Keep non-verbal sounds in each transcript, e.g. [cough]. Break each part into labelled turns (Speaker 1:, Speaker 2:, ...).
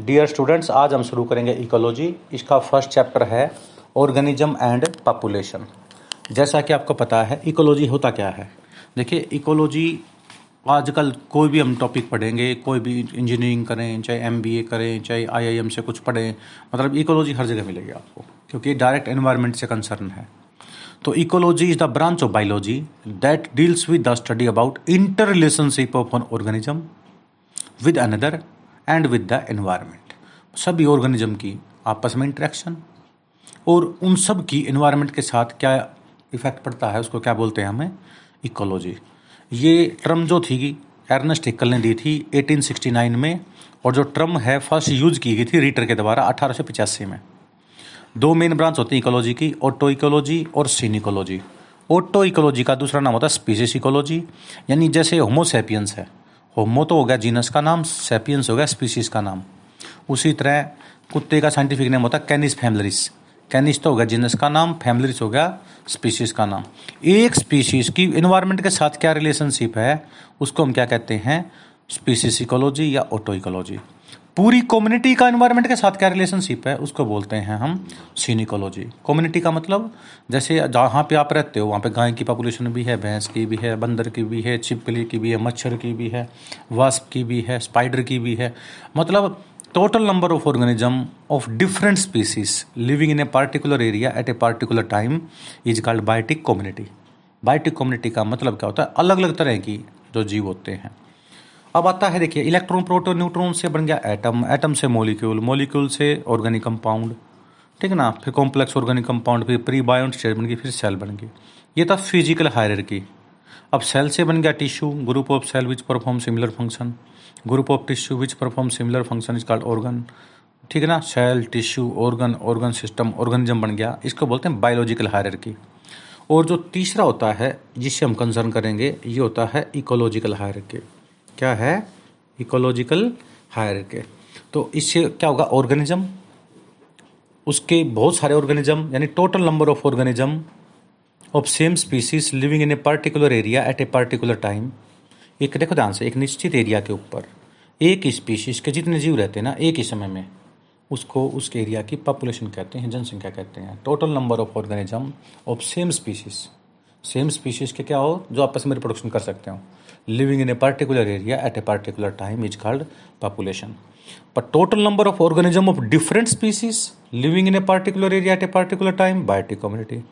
Speaker 1: Dear students आज हम शुरू करेंगे इकोलॉजी इसका फ़र्स्ट चैप्टर है ऑर्गेनिज्म एंड पॉपुलेशन जैसा कि आपको पता है इकोलॉजी होता क्या है? देखिए इकोलॉजी आजकल कोई भी हम टॉपिक पढ़ेंगे, कोई भी इंजीनियरिंग करें, चाहे एमबीए करें, चाहे आईआईएम से कुछ पढ़ें मतलब इकोलॉजी हर जगह मिलेगी आपको, क्योंकि डायरेक्ट एनवायरनमेंट से कंसर्न है। तो ecology is the branch of biology that deals with the study about interrelationship of an organism with another and with the environment सभी ऑर्गेनिज्म की आपस में इंट्रैक्शन और उन सब की एनवायरनमेंट के साथ क्या इफ़ेक्ट पड़ता है, उसको क्या बोलते हैं हमें? इकोलॉजी ये टर्म जो थी एर्नस्ट हिक्कल ने दी थी 1869 में, और जो टर्म है फ़र्स्ट यूज़ की गई थी रीटर के द्वारा अठारह में. दो मेन ब्रांच होती है इकोलॉजी की ऑटो इकोलॉजी और सीन इकोलॉजी ऑटो इकोलॉजी का दूसरा नाम होता है स्पीसीस इकोलॉजी यानी जैसे होमोसेपियंस है। होमो तो हो गया, जीनस का नाम, सेपियंस हो गया स्पीसीज का नाम। उसी तरह कुत्ते का साइंटिफिक नेम होता है कैनिस फैमलरिस कैनिस तो हो गया, जीनस का नाम फैमलरिस हो गया स्पीसीज का नाम। एक स्पीसीज की इन्वायरमेंट के साथ क्या रिलेशनशिप है, उसको हम क्या कहते हैं? स्पीसीज इकोलॉजी या ऑटो इकोलॉजी पूरी कम्युनिटी का एनवायरनमेंट के साथ क्या रिलेशनशिप है, उसको बोलते हैं हम सीनिकोलॉजी कम्युनिटी का मतलब जैसे जहाँ पे आप रहते हो, वहाँ पे गाय की पॉपुलेशन भी है, भैंस की भी है, बंदर की भी है, छिपकली की भी है, मच्छर की भी है वास्प की भी है स्पाइडर की भी है। मतलब total number of organism of different species living in a particular area at a particular time is called biotic community biotic community का मतलब क्या होता है? अलग अलग तरह की जो जीव होते हैं। अब आता है, देखिए, इलेक्ट्रॉन, प्रोटोन, न्यूट्रॉन से बन गया एटम। एटम से मोलिक्यूल मोलिक्यूल से ऑर्गेनिक कंपाउंड। ठीक है ना? फिर कॉम्प्लेक्स ऑर्गेनिक कंपाउंड, फिर प्री बायोन स्टेट बन गई, फिर सेल बन गई। ये था फ़िज़िकल हायरकी अब सेल से बन गया tissue. Group of cell which perform similar function. Group of tissue which perform similar function is called organ. ठीक है ना? Cell, tissue, organ organ system, organism बन गया। इसको बोलते हैं बायोलॉजिकल हायरकी और जो तीसरा होता है जिससे हम कंसर्न करेंगे, ये होता है इकोलॉजिकल हायरकी क्या है? इकोलॉजिकल हायर के तो इससे क्या होगा? ऑर्गेनिज्म उसके बहुत सारे ऑर्गेनिज्म यानी total number of organism of same species living in a particular area at a particular time एक देखो ध्यान से, एक निश्चित एरिया के ऊपर, एक ही स्पीशीज के जितने जीव रहते हैं ना, एक ही समय में उसको उस एरिया की पॉपुलेशन कहते हैं, जनसंख्या कहते हैं। Total number of organism of same species same species के क्या हो? जो आपस में रिप्रोडक्शन कर सकते हो। Living in a particular area at a particular time is called population. But total number of organism of different species living in a particular area at a particular time, biotic community.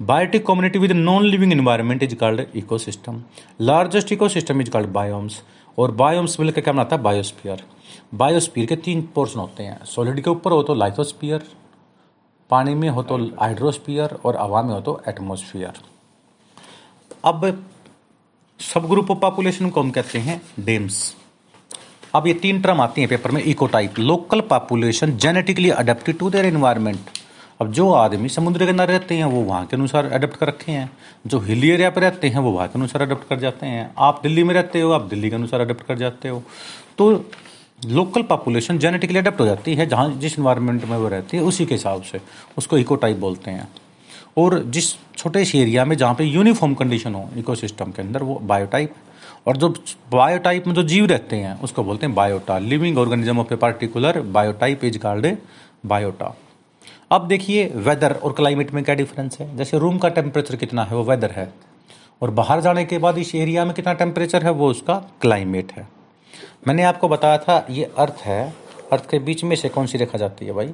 Speaker 1: Biotic community with a non-living environment is called ecosystem. Largest ecosystem is called biomes. और biomes मिलकर क्या बनाता है biosphere biosphere के तीन portion होते हैं solid के ऊपर हो तो लाइथोस्फीयर पानी में हो तो हाइड्रोस्फीयर और हवा में हो तो एटमोस्फियर अब सब ग्रुप ऑफ़ पॉपुलेशन को हम कहते हैं डेम्स। अब ये तीन टर्म आती हैं पेपर में ecotype local population genetically adapted to their environment अब जो आदमी समुद्र के किनारे रहते हैं, वो वहाँ के अनुसार अडेप्ट कर रखे हैं। जो हिली एरिया पर रहते हैं, वो वहाँ के अनुसार अडेप्ट कर जाते हैं। आप दिल्ली में रहते हो, आप दिल्ली के अनुसार अडेप्ट कर जाते हो। तो लोकल पॉपुलेशन जेनेटिकली अडेप्ट हो जाती है, जहाँ जिस इन्वायरमेंट में वो रहती है, उसी के हिसाब से उसको इको टाइप बोलते हैं। और जिस छोटे से एरिया में जहाँ पे यूनिफॉर्म कंडीशन हो इकोसिस्टम के अंदर वो बायोटाइप और जो बायोटाइप में जो जीव रहते हैं उसको बोलते हैं biota living organism of a particular biotype is called biota अब देखिए वेदर और क्लाइमेट में क्या डिफरेंस है? जैसे रूम का टेम्परेचर कितना है वो वेदर है। और बाहर जाने के बाद इस एरिया में कितना टेम्परेचर है वो उसका क्लाइमेट है। मैंने आपको बताया था ये अर्थ है। अर्थ के बीच में से कौन सी रेखा जाती है भाई?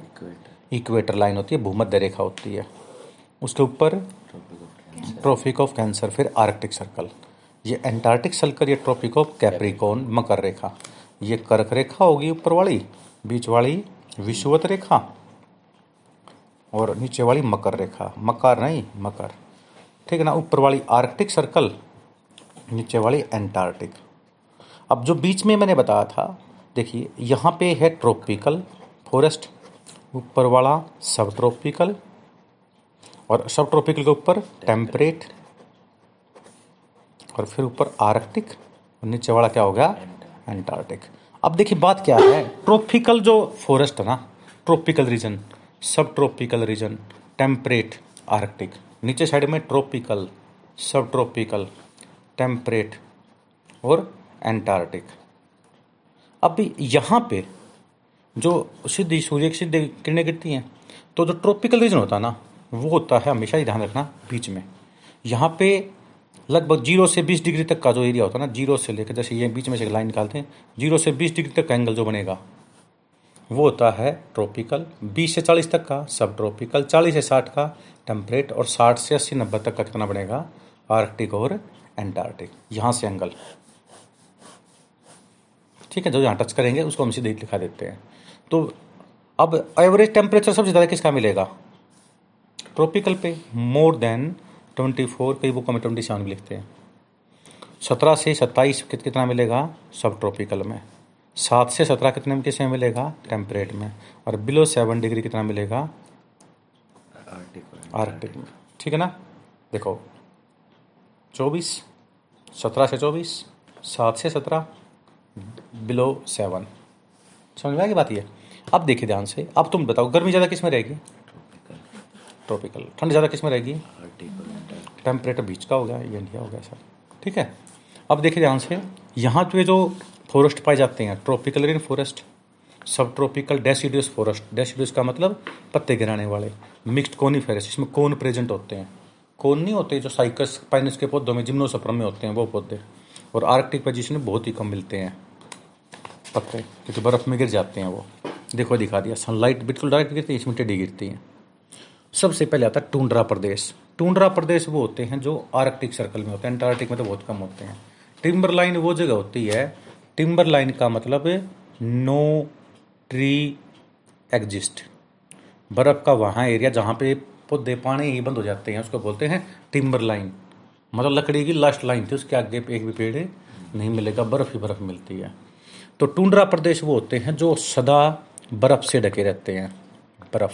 Speaker 1: इक्वेटर लाइन होती है भूमध्य रेखा होती है। उसके ऊपर ट्रॉफिक ऑफ़ कैंसर फिर आर्कटिक सर्कल ये एंटार्टिक सर्कल ये ट्रॉपिक ऑफ़ कैप्रिकॉन मकर रेखा. ये कर्क रेखा होगी ऊपर वाली, बीच वाली विश्वत रेखा और नीचे वाली मकर रेखा. मकर नहीं, मकर. ठीक है ना, ऊपर वाली आर्कटिक सर्कल नीचे वाली एंटार्टिक अब जो बीच में मैंने बताया था, देखिए, यहाँ पे है ट्रॉपिकल फॉरेस्ट ऊपर वाला सब ट्रॉपिकल और सब ट्रॉपिकल के ऊपर टेम्परेट और फिर ऊपर आर्कटिक और नीचे वाला क्या होगा एंटार्क्टिक अब देखिए बात क्या है? ट्रॉपिकल जो फॉरेस्ट है ना tropical region subtropical region temperate arctic नीचे साइड में ट्रॉपिकल सब ट्रॉपिकल टेम्परेट और एंटार्क्टिक अब यहाँ पे जो सीधी सूर्य की सीधे किरणें गिरती हैं तो जो ट्रॉपिकल रीजन होता है ना वो होता है हमेशा ही ध्यान रखना बीच में। यहाँ पे लगभग ज़ीरो से बीस डिग्री तक का जो एरिया होता है ना, ज़ीरो से लेकर जैसे ये बीच में से लाइन निकालते हैं, ज़ीरो से बीस डिग्री तक का एंगल जो बनेगा, वो होता है ट्रॉपिकल, बीस से चालीस तक का सब ट्रॉपिकल चालीस से साठ का, टेम्परेट और साठ से अस्सी नब्बे तक का कितना बनेगा, आर्कटिक और एंटार्क्टिक। यहाँ से एंगल। ठीक है, जो यहाँ टच करेंगे, उसको हम सीधे लिखा देते हैं। तो अब एवरेज टेम्परेचर सबसे ज़्यादा किसका मिलेगा? ट्रॉपिकल पे मोर देन ट्वेंटी फोर कई बुकों में ट्वेंटी सेवन भी लिखते हैं। सत्रह से सत्ताईस कितना मिलेगा? सब ट्रॉपिकल में। सात से सत्रह कितने में किसमें मिलेगा? टेम्परेट में। और बिलो सेवन डिग्री कितना मिलेगा? आर्कटिक में। ठीक है ना? देखो। चौबीस। सत्रह से चौबीस। सात से सत्रह। बिलो सेवन समझ में आएगी बात ये? अब देखिए ध्यान से। अब तुम बताओ गर्मी ज़्यादा किसमें रहेगी? ट्रॉपिकल। ठंड ज़्यादा किसमें रहेगी? टेम्परेचर बीच का हो गया ये इंडिया हो गया सर ठीक है? अब देखिए ध्यान से यहाँ पे जो फॉरेस्ट पाए जाते हैं tropical rainforest subtropical deciduous forest deciduous का मतलब पत्ते गिराने वाले मिक्स्ड कोनीफेरस इसमें कोन प्रेजेंट होते हैं। कोन नहीं होते जो साइकस पाइनस के पौधों में जिम्नोसप्रम में होते हैं वो पौधे। और आर्कटिक पोजिशन में बहुत ही कम मिलते हैं पत्ते क्योंकि बर्फ़ में गिर जाते हैं वो। देखो दिखा दिया सनलाइट बिल्कुल डायरेक्ट गिरती है इसमें टेढ़ी गिरती है। सबसे पहले आता है टूंड्रा प्रदेश। टूंड्रा प्रदेश वो होते हैं जो आर्कटिक सर्कल में होते हैं अंटार्कटिक में तो बहुत कम होते हैं। टिम्बर लाइन वो जगह होती है टिम्बर लाइन का मतलब नो ट्री एग्जिस्ट। बर्फ़ का वहाँ एरिया जहाँ पे पौधे पानी ही बंद हो जाते हैं, उसको बोलते हैं टिम्बर लाइन मतलब लकड़ी की लास्ट लाइन थी, उसके आगे एक भी पेड़ नहीं मिलेगा, बर्फ़ ही बर्फ़ मिलती है। तो टूंड्रा प्रदेश वो होते हैं जो सदा बर्फ़ से ढके रहते हैं, बर्फ़।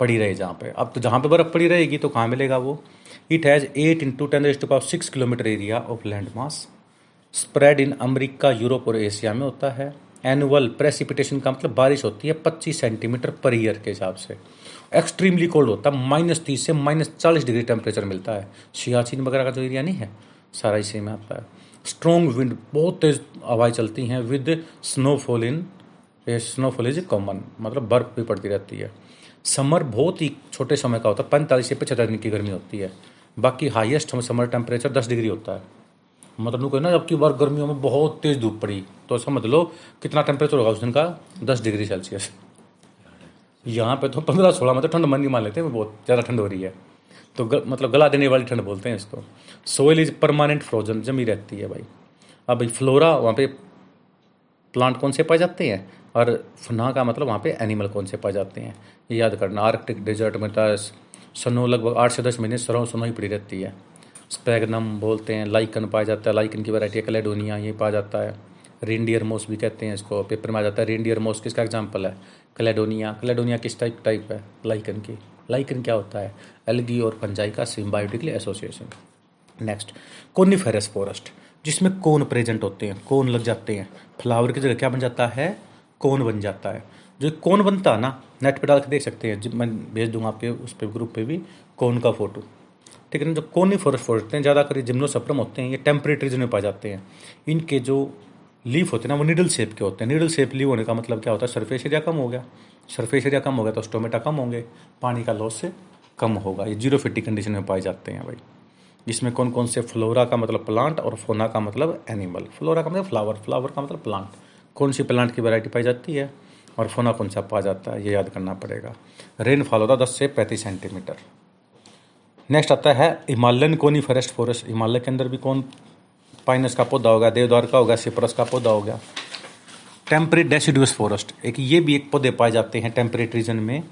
Speaker 1: पड़ी रहे जहाँ पे। अब तो जहाँ पे बर्फ़ पड़ी रहेगी तो कहाँ मिलेगा वो? It has eight into ten to power six kilometer area of land mass spread in America Europe और एशिया में होता है। एनुअल प्रेसिपिटेशन का मतलब बारिश होती है पच्चीस सेंटीमीटर पर ईयर के हिसाब से। एक्सट्रीमली कोल्ड होता है। माइनस तीस से माइनस चालीस डिग्री टेम्परेचर मिलता है। सियाचिन वगैरह का जो एरिया नहीं है, सारा इसी में आता है। स्ट्रॉन्ग विंड बहुत तेज हवाएँ चलती हैं। With snowfall in snowfall is common मतलब बर्फ़ भी पड़ती रहती है। समर बहुत ही छोटे समय का होता है पैंतालीस से पचहत्तर दिन की गर्मी होती है। बाकी हाईएस्ट समर टेम्परेचर दस डिग्री होता है। मतलब ना जबकि बार गर्मियों में बहुत तेज धूप पड़ी तो समझ लो कितना टेम्परेचर होगा उस दिन का? दस डिग्री सेल्सियस यहाँ पे तो पंद्रह सोलह में तो ठंड मन नहीं मान लेते हैं बहुत ज़्यादा ठंड हो रही है। तो ग, मतलब गला देने वाली ठंड बोलते हैं इसको। सोइल इज़ परमानेंट फ्रोजन जमी रहती है भाई। अब भाई फ्लोरा वहाँ पे प्लांट कौन से पाए जाते हैं? और फना का मतलब वहाँ पे एनिमल कौन से पाए जाते हैं? ये याद करना, आर्कटिक डेजर्ट में तो सनो लगभग आठ से दस महीने सरो सनो ही पड़ी रहती है। स्पैगनम बोलते हैं, लाइकन पाया जाता है, लाइकन की वैरायटी कलेडोनिया ये पाया जाता है। रेंडियर मोस भी कहते हैं इसको, पेपर में आ जाता है। रेंडियर मोस किसका एग्ज़ाम्पल है? कलेडोनिया। कलेडोनिया किस टाइप टाइप है? लाइकन की। लाइकन क्या होता है? एलगी और फंजाई का symbiotically association. Next, coniferous forest. जिसमें कोन प्रेजेंट होते हैं, कोन लग जाते हैं। फ्लावर की जगह क्या बन जाता है? कोन बन जाता है। जो कोन बनता है ना नेट पे डाल के देख सकते हैं। जब मैं भेज दूँगा आपके, उस पर ग्रुप पे भी कोन का फ़ोटो ठीक है ना जो कोनी फॉरेस्ट फॉरेस्ट हैं, ज़्यादातर जिम्नोसप्रम होते हैं, ये टेम्परेट रीजन में पाए जाते हैं। इनके जो लीफ होते हैं ना, वो निडल शेप के होते हैं। निडल शेप लीव होने का मतलब क्या होता है? सरफेस एरिया कम हो गया। सरफेस एरिया कम हो गया तो स्टोमेटा कम होंगे। पानी का लॉस से कम होगा। ये ज़ीरो फिफ्टी कंडीशन में पाए जाते हैं भाई। इसमें कौन कौन से फ्लोरा का मतलब प्लांट और फोना का मतलब एनिमल फ्लोरा का मतलब फ्लावर फ्लावर का मतलब प्लांट कौन सी प्लांट की वैरायटी पाई जाती है और फोना कौन सा पाया जाता है, ये याद करना पड़ेगा। रेनफॉल होता है दस से पैंतीस सेंटीमीटर नेक्स्ट आता है हिमालयन कोनी फॉरेस्ट फॉरेस्ट हिमालय के अंदर भी कौन पाइनस का पौधा होगा, देवदार का होगा सिपरस का पौधा होगा। टेम्परेट डेसिडुअस फॉरेस्ट एक ये भी एक पौधे पाए जाते हैं टेम्परेट रीजन में।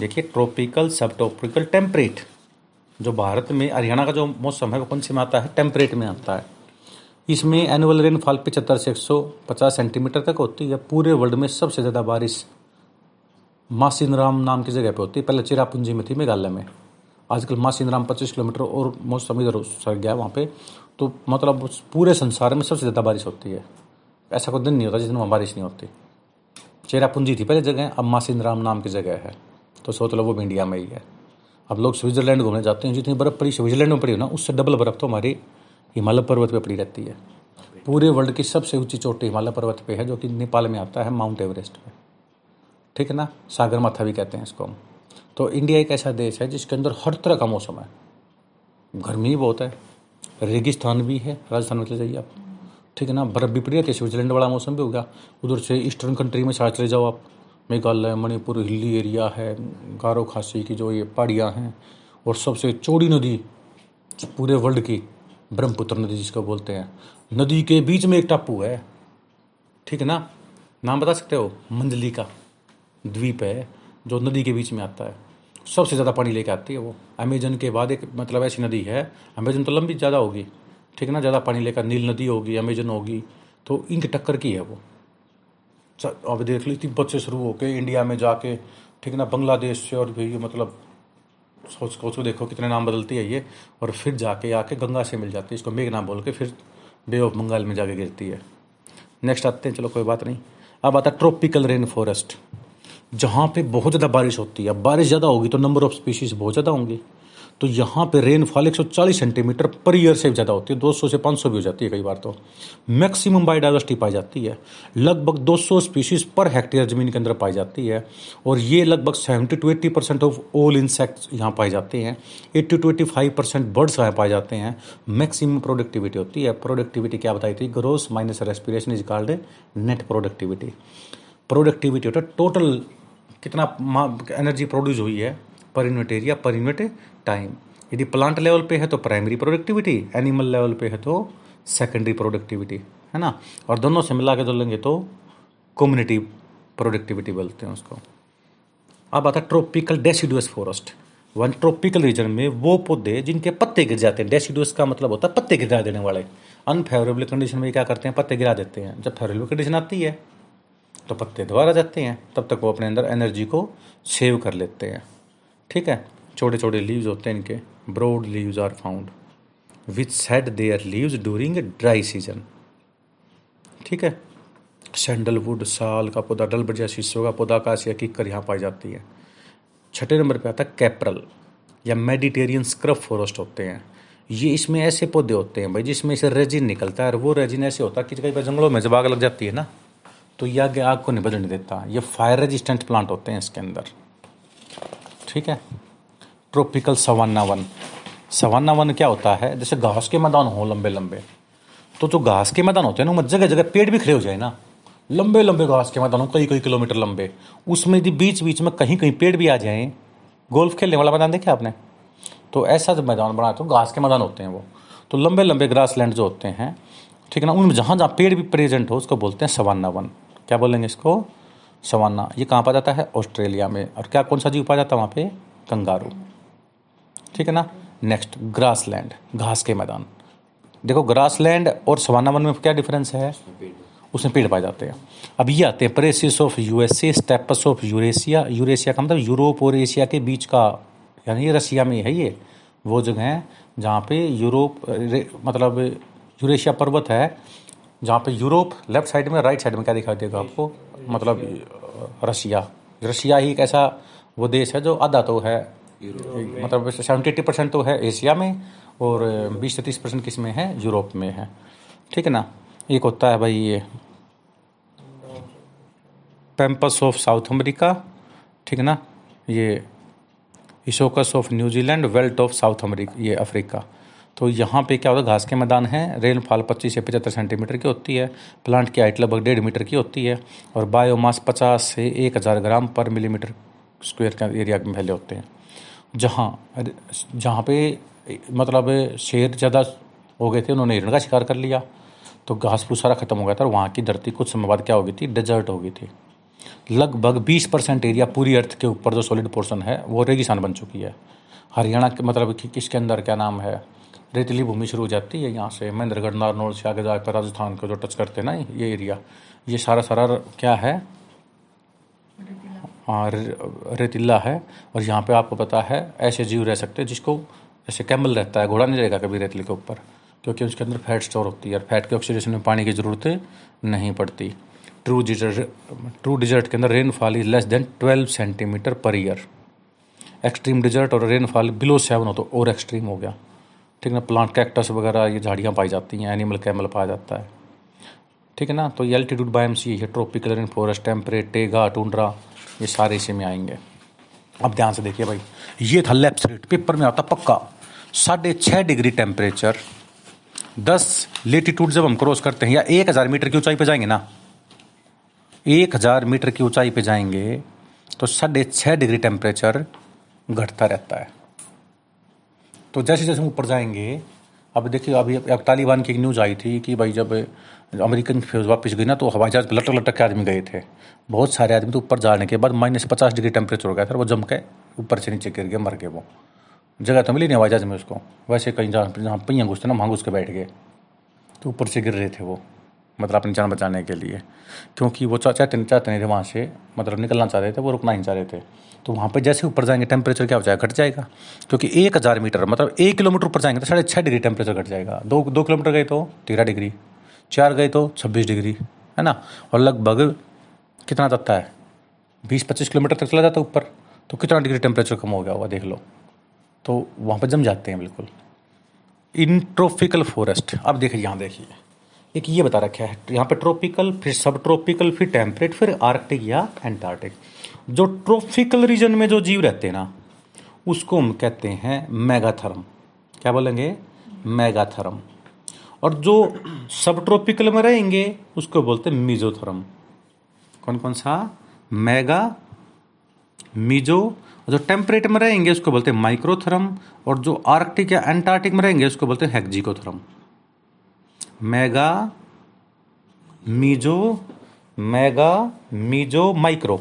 Speaker 1: देखिए ट्रॉपिकल सब ट्रॉपिकल टेम्परेट जो भारत में हरियाणा का जो मौसम है, वो कौन से में आता है? टेम्परेट में आता है। इसमें एनुअल रेनफॉल पचहत्तर से एक सौ पचास सेंटीमीटर तक होती है। पूरे वर्ल्ड में सबसे ज़्यादा बारिश मासिन राम नाम की जगह पे होती है, पहले चिरापुंजी में थी मेघालय में। आजकल मासिन राम पच्चीस किलोमीटर और मौसम इधर सर गया वहाँ पे। तो मतलब पूरे संसार में सबसे ज़्यादा बारिश होती है। ऐसा कोई दिन नहीं होता जिस दिन वहाँ बारिश नहीं होती। चेरापूंजी थी पहले जगह, अब मासिनराम नाम की जगह है। तो सोच लो वो भी इंडिया में ही है। अब लोग स्विट्जरलैंड घूमने जाते हैं, जितनी बर्फ़ पड़ी स्विट्जरलैंड में पड़ी हो ना, उससे डबल बर्फ़ तो हमारी हिमालय पर्वत पर पड़ी रहती है। पूरे वर्ल्ड की सबसे ऊँची चोटी हिमालय पर्वत पे है, जो कि नेपाल में आता है, माउंट एवरेस्ट पे। ठीक है ना? सागर माथा भी कहते हैं इसको हम। तो इंडिया एक ऐसा देश है, जिसके अंदर हर तरह का मौसम है। गर्मी बहुत है, रेगिस्तान भी है, राजस्थान में चले जाइए आप। ठीक है ना? बर्फ़ भी पड़ी रहती है, स्विट्जरलैंड वाला मौसम भी होगा उधर से ईस्टर्न कंट्री में साथ चले जाओ आप। मेघालय, मणिपुर हिली एरिया है, गारो खासी की जो ये पहाड़ियाँ हैं, और सबसे चौड़ी नदी पूरे वर्ल्ड की ब्रह्मपुत्र नदी जिसको बोलते हैं। नदी के बीच में एक टापू है, ठीक है ना? नाम बता सकते हो? मंजली का द्वीप है, जो नदी के बीच में आता है। सबसे ज़्यादा पानी लेके आती है वो। अमेजन के बाद एक मतलब ऐसी नदी है, अमेजन तो लंबी ज़्यादा होगी, ठीक है ना? ज़्यादा पानी लेकर नील नदी होगी, अमेजन होगी तो इनकी टक्कर की है वो। अब देख ली तिब्बत से शुरू होकर इंडिया में जाके, ठीक ना बांग्लादेश से और भी मतलब सोच सोचो देखो कितने नाम बदलती है ये, और फिर जाके, आके गंगा से मिल जाती है, इसको मेघ नाम बोल के फिर बे ऑफ़ बंगाल में जाके गिरती है। नेक्स्ट आते हैं, चलो कोई बात नहीं। अब आता है ट्रॉपिकल रेन फॉरेस्ट जहाँ पे बहुत ज़्यादा बारिश होती है। बारिश ज़्यादा होगी तो नंबर ऑफ़ स्पीशीज बहुत ज़्यादा होंगी। तो यहाँ पे रेनफॉल 140 सेंटीमीटर पर ईयर से ज़्यादा होती है 200 से 500 भी हो जाती है कई बार तो। मैक्सिमम बायोडाइवर्सिटी पाई जाती है, लगभग 200 स्पीशीज पर हेक्टेयर ज़मीन के अंदर पाई जाती है, और ये लगभग 70 to 80 percent of all insects यहाँ पाए जाते हैं 80 टू 85 परसेंट बर्ड्स यहाँ पाए जाते हैं। मैक्सिमम प्रोडक्टिविटी होती है। प्रोडक्टिविटी क्या बताई थी? Gross minus respiration is called net productivity productivity होता है टोटल कितना एनर्जी प्रोड्यूस हुई है? पर यूनिट एरिया पर यूनिट टाइम। यदि प्लांट लेवल पे है तो प्राइमरी प्रोडक्टिविटी, एनिमल लेवल पे है तो सेकेंडरी प्रोडक्टिविटी, है ना? और दोनों से मिला के लेंगे तो कम्युनिटी प्रोडक्टिविटी बोलते हैं उसको। अब आता है ट्रोपिकल डेसिडुअस फॉरेस्ट। वन ट्रोपिकल रीजन में वो पौधे जिनके पत्ते गिर जाते हैं, डेसिडुअस का मतलब होता है पत्ते गिरा देने वाले। अनफेवरेबल कंडीशन में क्या करते हैं? पत्ते गिरा देते हैं। जब फेवरेबल कंडीशन आती है तो पत्ते दोबारा जाते हैं। तब तक वो अपने अंदर एनर्जी को सेव कर लेते हैं। ठीक है? छोटे छोटे लीव्स होते हैं इनके broad leaves are found which set their leaves during dry season ठीक है? सैंडलवुड साल का पौधा डलबजिया शीशो का पौधा कासिया कीकर यहाँ पाई जाती है। छठे नंबर पे आता है कैप्रल या मेडिटेरियन स्क्रब फॉरेस्ट होते हैं। ये इसमें ऐसे पौधे होते हैं भाई जिसमें से रेजिन निकलता है और वो रेजिन ऐसे होता है कि कई बार जंगलों में जब आग लग जाती है ना तो ये आगे आग को नहीं देता ये फायर रेजिस्टेंट प्लांट होते हैं इसके अंदर। ठीक है? ट्रोपिकल सवाना वन सवाना वन क्या होता है? जैसे घास के मैदान हो लंबे लंबे तो जो घास के मैदान होते हैं ना जगह जगह पेड़ भी खड़े हो जाए ना। लंबे लंबे घास के मैदान हो कई कई किलोमीटर लंबे। उसमें यदि बीच बीच में कहीं कहीं पेड़ भी आ जाए, गोल्फ खेलने वाला मैदान देखा आपने? तो ऐसा जो मैदान बना तो घास के मैदान होते हैं वो। तो लंबे लंबे ग्रास जो होते हैं, ठीक है ना, उनमें जहाँ जहाँ पेड़ भी प्रेजेंट हो, उसको बोलते हैं सवाना वन क्या बोलेंगे इसको? सवाना, ये कहाँ पाया जाता है? ऑस्ट्रेलिया में। और क्या, कौन सा जीव पाया जाता है वहाँ पे? कंगारू। ठीक है ना? नेक्स्ट ग्रास लैंड घास के मैदान। देखो ग्रास लैंड और सवाना वन में क्या डिफरेंस है? उसमें पेड़ पाए जाते हैं। अब ये आते हैं prairies of USA steppes of Eurasia Eurasia का मतलब यूरोप और एशिया के बीच का, यानी ये रसिया में है ये। वो जगह है जहाँ पे यूरोप मतलब यूरेशिया पर्वत है। जहाँ पे यूरोप लेफ़्ट साइड में राइट साइड में क्या दिखाई देगा आपको? मतलब रशिया। रशिया ही एक ऐसा वो देश है जो आधा तो है मतलब सेवेंटी एट्टी परसेंट तो है एशिया में और बीस से तीस परसेंट किसमें है? यूरोप में है। ठीक है ना? एक होता है भाई ये पैम्पस ऑफ़ साउथ अमेरिका। ठीक है ना? ये इशोकस ऑफ़ न्यूजीलैंड वेल्ट ऑफ़ साउथ अमेरिका, ये अफ्रीका। तो यहाँ पे क्या होता है, घास के मैदान हैं रेनफॉल पच्चीस से पचहत्तर सेंटीमीटर की होती है, प्लांट की हाइट लगभग डेढ़ मीटर की होती है, और बायोमास पचास से एक हज़ार ग्राम पर मिलीमीटर स्क्वायर का एरिया में फैले होते हैं। जहाँ जहाँ पे मतलब शेर ज़्यादा हो गए थे, उन्होंने हिरण का शिकार कर लिया तो घास फूस सारा खत्म हो गया था, और वहाँ की धरती कुछ समय बाद क्या हो गई थी, डेजर्ट हो गई थी। लगभग 20 परसेंट एरिया पूरी अर्थ के ऊपर जो सॉलिड पोर्शन है, वो रेगिस्तान बन चुकी है। हरियाणा के मतलब कि किसके अंदर क्या नाम है रेतीली भूमि शुरू हो जाती है यहाँ से महेंद्रगढ़ नारनौल से आगे जाकर राजस्थान को जो टच करते हैं ना ये एरिया ये सारा सारा क्या है? हाँ रेतीला है और यहाँ पे आपको पता है ऐसे जीव रह सकते हैं जिसको जैसे कैमल रहता है घोड़ा नहीं रहेगा कभी रेतली के ऊपर क्योंकि उसके अंदर फैट स्टोर होती है और फैट के ऑक्सीडेशन में पानी की ज़रूरत नहीं पड़ती। ट्रू डिजर्ट ट्रू डिजर्ट के अंदर rainfall is less than twelve centimetre per year extreme desert और रेनफॉल बिलो सेवन हो तो और एक्सट्रीम हो गया। ठीक है ना प्लांट कैक्टस वगैरह, ये झाड़ियाँ पाई जाती हैं एनिमल कैमल पाया जाता है। ठीक है ना तो ये एल्टीट्यूड बायम सी है tropical rain forest temperate taiga tundra ये सारे इसी में आएँगे। अब ध्यान से देखिए भाई, ये था लेफ़्ट साइड पेपर में आता पक्का। साढ़े छः डिग्री टेम्परेचर दस लेटीट्यूड जब हम क्रॉस करते हैं, या एक हज़ार मीटर की ऊंचाई पे जाएँगे ना, एक हज़ार मीटर की ऊंचाई पे जाएँगे तो साढ़े छः डिग्री टेम्परेचर घटता रहता है। तो जैसे जैसे हम ऊपर जाएँगे, अब देखिए, अभी अब तालिबान की एक न्यूज़ आई थी कि भाई जब अमेरिकन फ्यूज वापस गई ना तो हवाई जहाज़ लटक लटक के आदमी गए थे। बहुत सारे आदमी तो ऊपर जाने के बाद माइनस पचास डिग्री टेम्परेचर हो गया था वो जम के ऊपर से नीचे गिर गए, मर गए वो। जगह तो मिली नहीं हवाई जहाज़ में उसको। वैसे कहीं जहाँ जहाँ पहियाँ घुसते ना, वहाँ घुस के बैठ गए। तो ऊपर से गिर रहे थे वो। मतलब अपनी जान बचाने के लिए। क्योंकि वो चाहते चाहते नहीं थे वहाँ से मतलब निकलना चाह रहे थे, वो रुकना ही चाह रहे थे। तो वहाँ पर जैसे ऊपर जाएँगे टेम्परेचर क्या हो जाएगा? घट जाएगा। क्योंकि एक हज़ार मीटर मतलब एक किलोमीटर ऊपर जाएँगे तो साढ़े छः डिग्री टेम्परेचर घट जाएगा। दो दो किलोमीटर गए तो तेरह डिग्री, चार गए तो छब्बीस डिग्री, है ना? और लगभग कितना जाता है? बीस पच्चीस किलोमीटर तक चला जाता है ऊपर। तो कितना डिग्री टेम्परेचर कम हो गया होगा, देख लो। तो वहाँ पर जम जाते हैं बिल्कुल। इंट्रोफिकल फॉरेस्ट अब देखिए, यहाँ देखिए। एक ये बता रखा है, यहाँ पे ट्रॉपिकल, फिर सब ट्रॉपिकल फिर टेम्परेट, फिर आर्कटिक या एंटार्क्टिक। जो ट्रॉपिकल रीजन में जो जीव रहते हैं ना, उसको हम कहते हैं मेगाथर्म। क्या बोलेंगे? मेगाथर्म। और जो सब ट्रॉपिकल में रहेंगे, उसको बोलते हैं मीजोथर्म। कौन कौन सा? Mega, meso. जो टेम्परेट में रहेंगे, उसको बोलते हैं माइक्रोथर्म। और जो आर्कटिक या एंटार्क्टिक में रहेंगे, उसको बोलते हैं hekistotherm. Mega meso mega meso micro.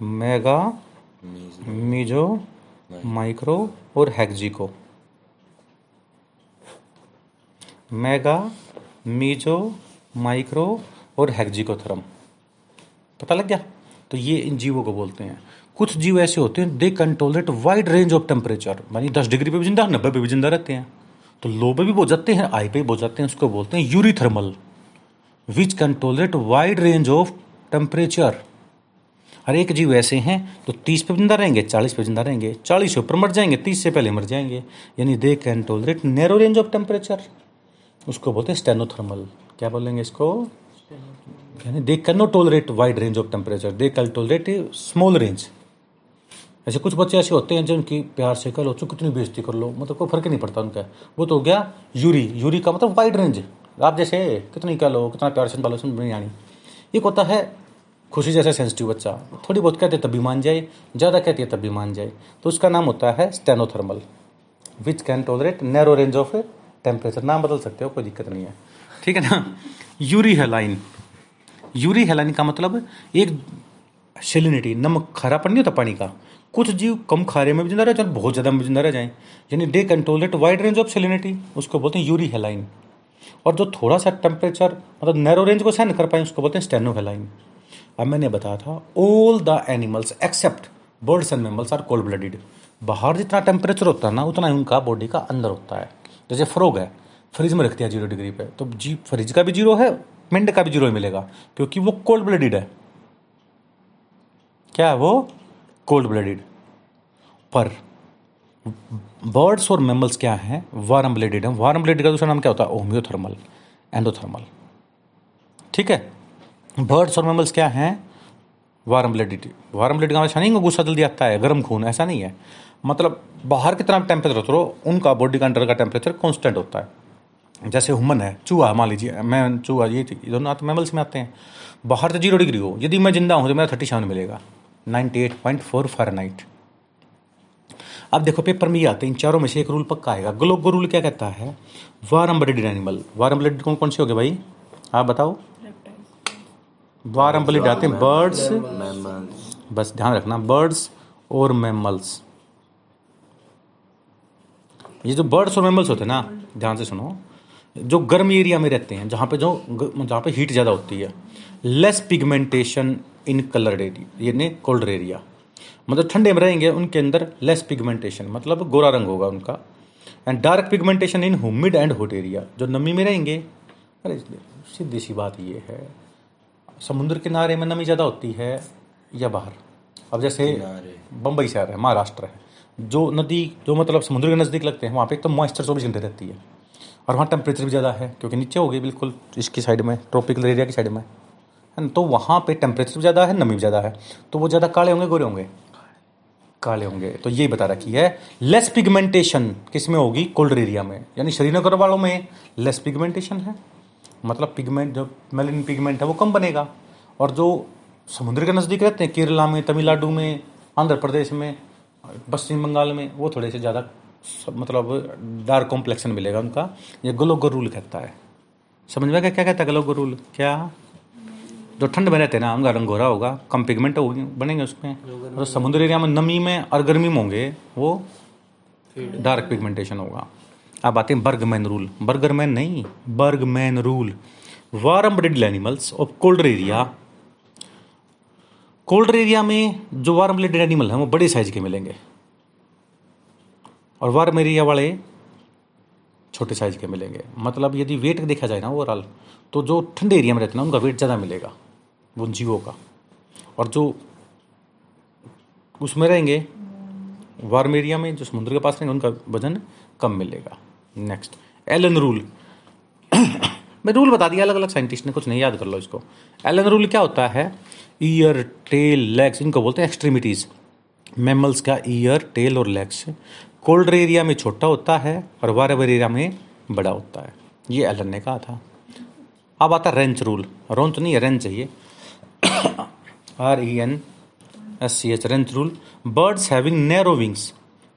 Speaker 1: Mega meso micro और हेक्जिको मेगा मीजो माइक्रो और हेक्जिकोथर्म पता लग गया? तो ये इन जीवों को बोलते हैं। कुछ जीव ऐसे होते हैं they control it wide range of temperature मानी दस डिग्री पे भी ज़िंदा, नब्बे पे भी ज़िंदा रहते हैं। तो लो पे भी बोल जाते हैं आई पे भी बोल जाते हैं उसको बोलते हैं eurythermal which tolerate wide range of temperature हर एक जीव ऐसे हैं तो तीस पे ज़िंदा रहेंगे चालीस पे ज़िंदा रहेंगे चालीस से ऊपर मर जाएँगे तीस से पहले मर जाएँगे यानी they can tolerate narrow range of temperature उसको बोलते हैं स्टेनोथर्मल क्या बोलेंगे इसको? यानी they can not tolerate wide range of temperature they can tolerate small range ऐसे कुछ बच्चे ऐसे होते हैं जिनकी प्यार से कर लो चुप कितनी बेइज्जती कर लो मतलब कोई फ़र्क नहीं पड़ता उनका। वो तो हो गया यूरी। यूरी का मतलब वाइड रेंज आप जैसे कितनी कह लो, कितना प्यार से पालो समझ नहीं आनी एक होता है खुशी जैसा सेंसिटिव बच्चा। थोड़ी बहुत कहते तब भी मान जाए, ज़्यादा कहती है तब भी मान जाए। तो उसका नाम होता है stenothermal which can tolerate narrow range of temperature नाम बदल सकते हो, कोई दिक्कत नहीं है। ठीक है ना? यूरी हेलाइन। यूरी हेलाइन का मतलब एक सेलिनिटी नमक, खारापन नहीं होता पानी का। कुछ जीव कम खारे में भी ज़िंदा रह जाए बहुत ज़्यादा में ज़िंदा रह जाए। यानी they tolerate wide range of salinity उसको बोलते हैं यूरी हेलाइन और जो थोड़ा सा टेम्परेचर मतलब नैरो रेंज को सहन कर पाए, उसको बोलते हैं स्टेनो हेलाइन अब मैंने बताया था all the animals except birds and mammals are cold blooded बाहर जितना टेम्परेचर होता है ना, उतना ही उनका बॉडी का अंदर होता है। जैसे फ्रोग है फ्रिज में रखते हैं ज़ीरो डिग्री पे तो जी फ्रिज का भी ज़ीरो है मिंड का भी ज़ीरो ही मिलेगा, क्योंकि वो कोल्ड ब्लडेड है। क्या है वो? कोल्ड ब्लडेड पर बर्ड्स और मेमल्स क्या हैं? वारम ब्लेडेड हैं। वारम ब्लेडेड का दूसरा नाम क्या होता है? ओमियोथर्मल एंडोथर्मल ठीक है? बर्ड्स और मेमल्स क्या हैं? वारम ब्लेडेड वारम ब्लेड का मतलब नहीं गुस्सा जल्दी आता है, गर्म खून, ऐसा नहीं है। मतलब बाहर कितना टेम्परेचर होता हो, उनका बॉडी का अंडर का टेम्परेचर कॉन्स्टेंट होता है। जैसे हुमन है, चूहा, मान लीजिए, मैं चूहा, ये दोनों मेमल्स में आते हैं। बाहर तो ज़ीरो डिग्री हो। यदि मैं ज़िंदा हूँ तो मेरा थर्टी सेवन मिलेगा। Ninety eight point four fahrenheit. अब देखो, पेपर में ये आते हैं, इन चारों में से एक रूल पक्का आएगा। ग्लोगो रूल क्या कहता है? Warm blooded animal. Warm blooded कौन कौन से हो गए भाई? आप बताओ। वारम ब्लडेड आते हैं बर्ड्स। बस ध्यान रखना, बर्ड्स और मैमल्स। ये जो बर्ड्स और मैमल्स होते हैं ना, ध्यान से सुनो। जो गर्म एरिया में रहते हैं, जहाँ पे जो जहाँ पे हीट ज़्यादा होती है less pigmentation in colour area यानी कोल्ड एरिया मतलब ठंडे में रहेंगे उनके अंदर लेस पिगमेंटेशन मतलब गोरा रंग होगा उनका. And dark pigmentation in humid and hot area जो नमी में रहेंगे. अरे सीधी सी बात ये है समुद्र किनारे में नमी ज़्यादा होती है या बाहर? अब जैसे बम्बई शहर है महाराष्ट्र है जो नदी जो मतलब समुद्र के नज़दीक लगते हैं वहाँ पे एक तो मॉइस्चर चौबीस घंटे रहती है. और वहाँ टेम्परेचर भी ज़्यादा है क्योंकि नीचे हो गई बिल्कुल इसकी साइड में ट्रॉपिकल एरिया की साइड में. है ना तो वहाँ पे टेम्परेचर ज़्यादा है, नमी भी ज़्यादा है। तो वो ज़्यादा काले होंगे, गोरे होंगे? काले होंगे। तो ये बता रखी है लेस पिगमेंटेशन किसमें होगी? कोल्ड एरिया में। यानी श्रीनगर वालों में लेस पिगमेंटेशन है। मतलब पिगमेंट जो मेलिन पिगमेंट है, वो कम बनेगा। और जो समुद्र के नज़दीक रहते हैं, केरला में, तमिलनाडु में, आंध्र प्रदेश में, पश्चिम बंगाल में, वो थोड़े से ज़्यादा मतलब डार्क कॉम्प्लेक्शन मिलेगा उनका। ये ग्लोगो रूल कहता है। समझ में क्या कहता है ग्लोगो रूल क्या? जो ठंड में रहते हैं ना उनका रंग गोरा होगा, कम पिगमेंट होगी बनेंगे उसमें। और समुद्र एरिया में नमी में और गर्मी में होंगे, वो डार्क पिगमेंटेशन होगा। अब आते हैं बर्गमैन रूल बर्गरमैन नहीं Bergmann rule warm blooded animals of colder area colder area में जो वार्म ब्लडेड एनिमल हैं, वो बड़े साइज़ के मिलेंगे। और वार्म एरिया वाले छोटे साइज़ के मिलेंगे। मतलब यदि वेट देखा जाए ना ओवरऑल तो जो ठंडे एरिया में रहते हैं ना, उनका वेट ज़्यादा मिलेगा, वो जीवों का। और जो उसमें रहेंगे वार्म एरिया में जो समुद्र के पास रहेंगे, उनका वज़न कम मिलेगा। नेक्स्ट एलन रूल मैं रूल बता दिया अलग अलग साइंटिस्ट ने, कुछ नहीं याद कर लो इसको। एलन रूल क्या होता है? ईयर टेल लेग्स इनको बोलते हैं एक्सट्रीमिटीज़ मैमल्स का ईयर टेल और लेग्स कोल्ड एरिया में छोटा होता है और वार्म एरिया में बड़ा होता है। ये एलन ने कहा था। अब आता रेंच रूल। रोंच नहीं है रेंच चाहिए। R E N S C H Rensch rule. Birds having narrow wings.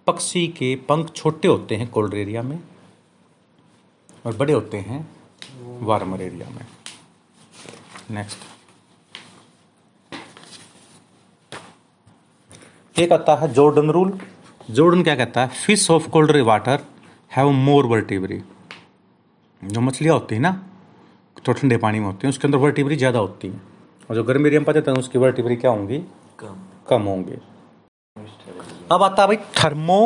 Speaker 1: पक्षी के पंख छोटे होते हैं कोल्ड एरिया में और बड़े होते हैं वार्मर एरिया में। नेक्स्ट एक आता है जॉर्डन रूल। जॉर्डन क्या कहता है? Fish of cold water have more vertebrae जो मछलियाँ होती हैं ना तो ठंडे पानी में होती हैं उसके अंदर वर्टिवरी ज़्यादा होती है। और जो गर्म एरिया में पाते हैं उसकी वर्टिवरी क्या होंगी? कम। कम होंगे। अब आता है भाई थर्मो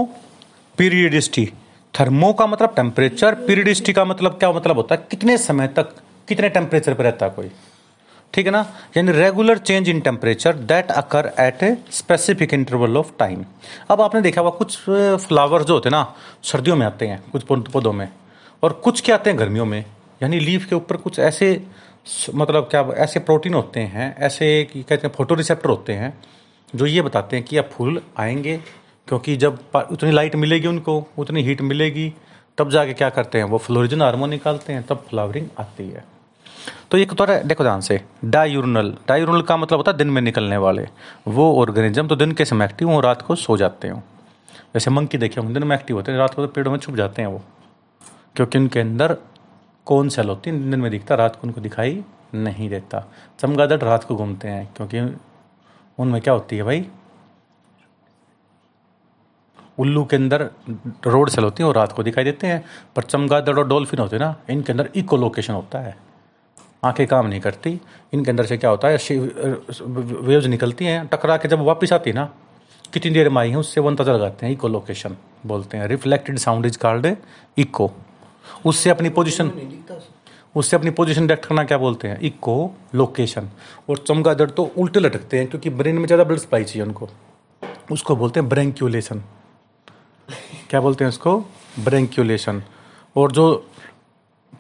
Speaker 1: पीरियडिस्टी थर्मो का मतलब टेम्परेचर पीरियडिस्टी का मतलब क्या मतलब होता है? कितने समय तक कितने टेम्परेचर पर रहता है कोई? ठीक है ना? यानी regular change in temperature that occur at a specific interval of time अब आपने देखा हुआ कुछ फ्लावर्स जो होते हैं ना, सर्दियों में आते हैं, कुछ पौधों में। और कुछ क्या आते हैं गर्मियों में? यानी लीफ के ऊपर कुछ ऐसे मतलब क्या, ऐसे प्रोटीन होते हैं, ऐसे कहते हैं फ़ोटो रिसेप्टर होते हैं, जो ये बताते हैं कि अब फूल आएँगे, क्योंकि जब उतनी लाइट मिलेगी उनको, उतनी हीट मिलेगी, तब जाके क्या करते हैं, वो फ्लोरिजन हार्मोन निकालते हैं, तब फ्लावरिंग आती है। तो एक तो देखो ध्यान से डायूरनल डायूरनल का मतलब होता है दिन में निकलने वाले। वो ऑर्गेनिज्म तो दिन के समय एक्टिव हो, रात को सो जाते हो। जैसे मंकी देखे होंगे, दिन में एक्टिव होते हैं, रात को तो पेड़ों में छुप जाते हैं वो। क्योंकि उनके अंदर कौन सेल होती है, दिन में दिखता, रात को उनको दिखाई नहीं देता। चमगादड़ रात को घूमते हैं, क्योंकि उनमें क्या होती है भाई? उल्लू के अंदर रोड सेल होती है और रात को दिखाई देते हैं। पर चमगादड़ और डॉल्फिन होते हैं ना, इनके अंदर इको लोकेशन होता है। आँखें काम नहीं करती। इनके अंदर से क्या होता है वेव्स निकलती हैं टकरा के जब वापस आती है ना कितनी देर में आई है उससे वो अंदाज़ा लगाते हैं इको लोकेशन बोलते हैं। Reflected sound is called echo उससे अपनी पोजिशन उससे अपनी पोजीशन डिटेक्ट करना क्या बोलते हैं? इको लोकेशन और चमगादड़ तो उल्टे लटकते हैं क्योंकि ब्रेन में ज़्यादा ब्लड सप्लाई चाहिए उनको। उसको बोलते हैं ब्रेंक्यूलेशन क्या बोलते हैं उसको? ब्रेंक्यूलेशन और जो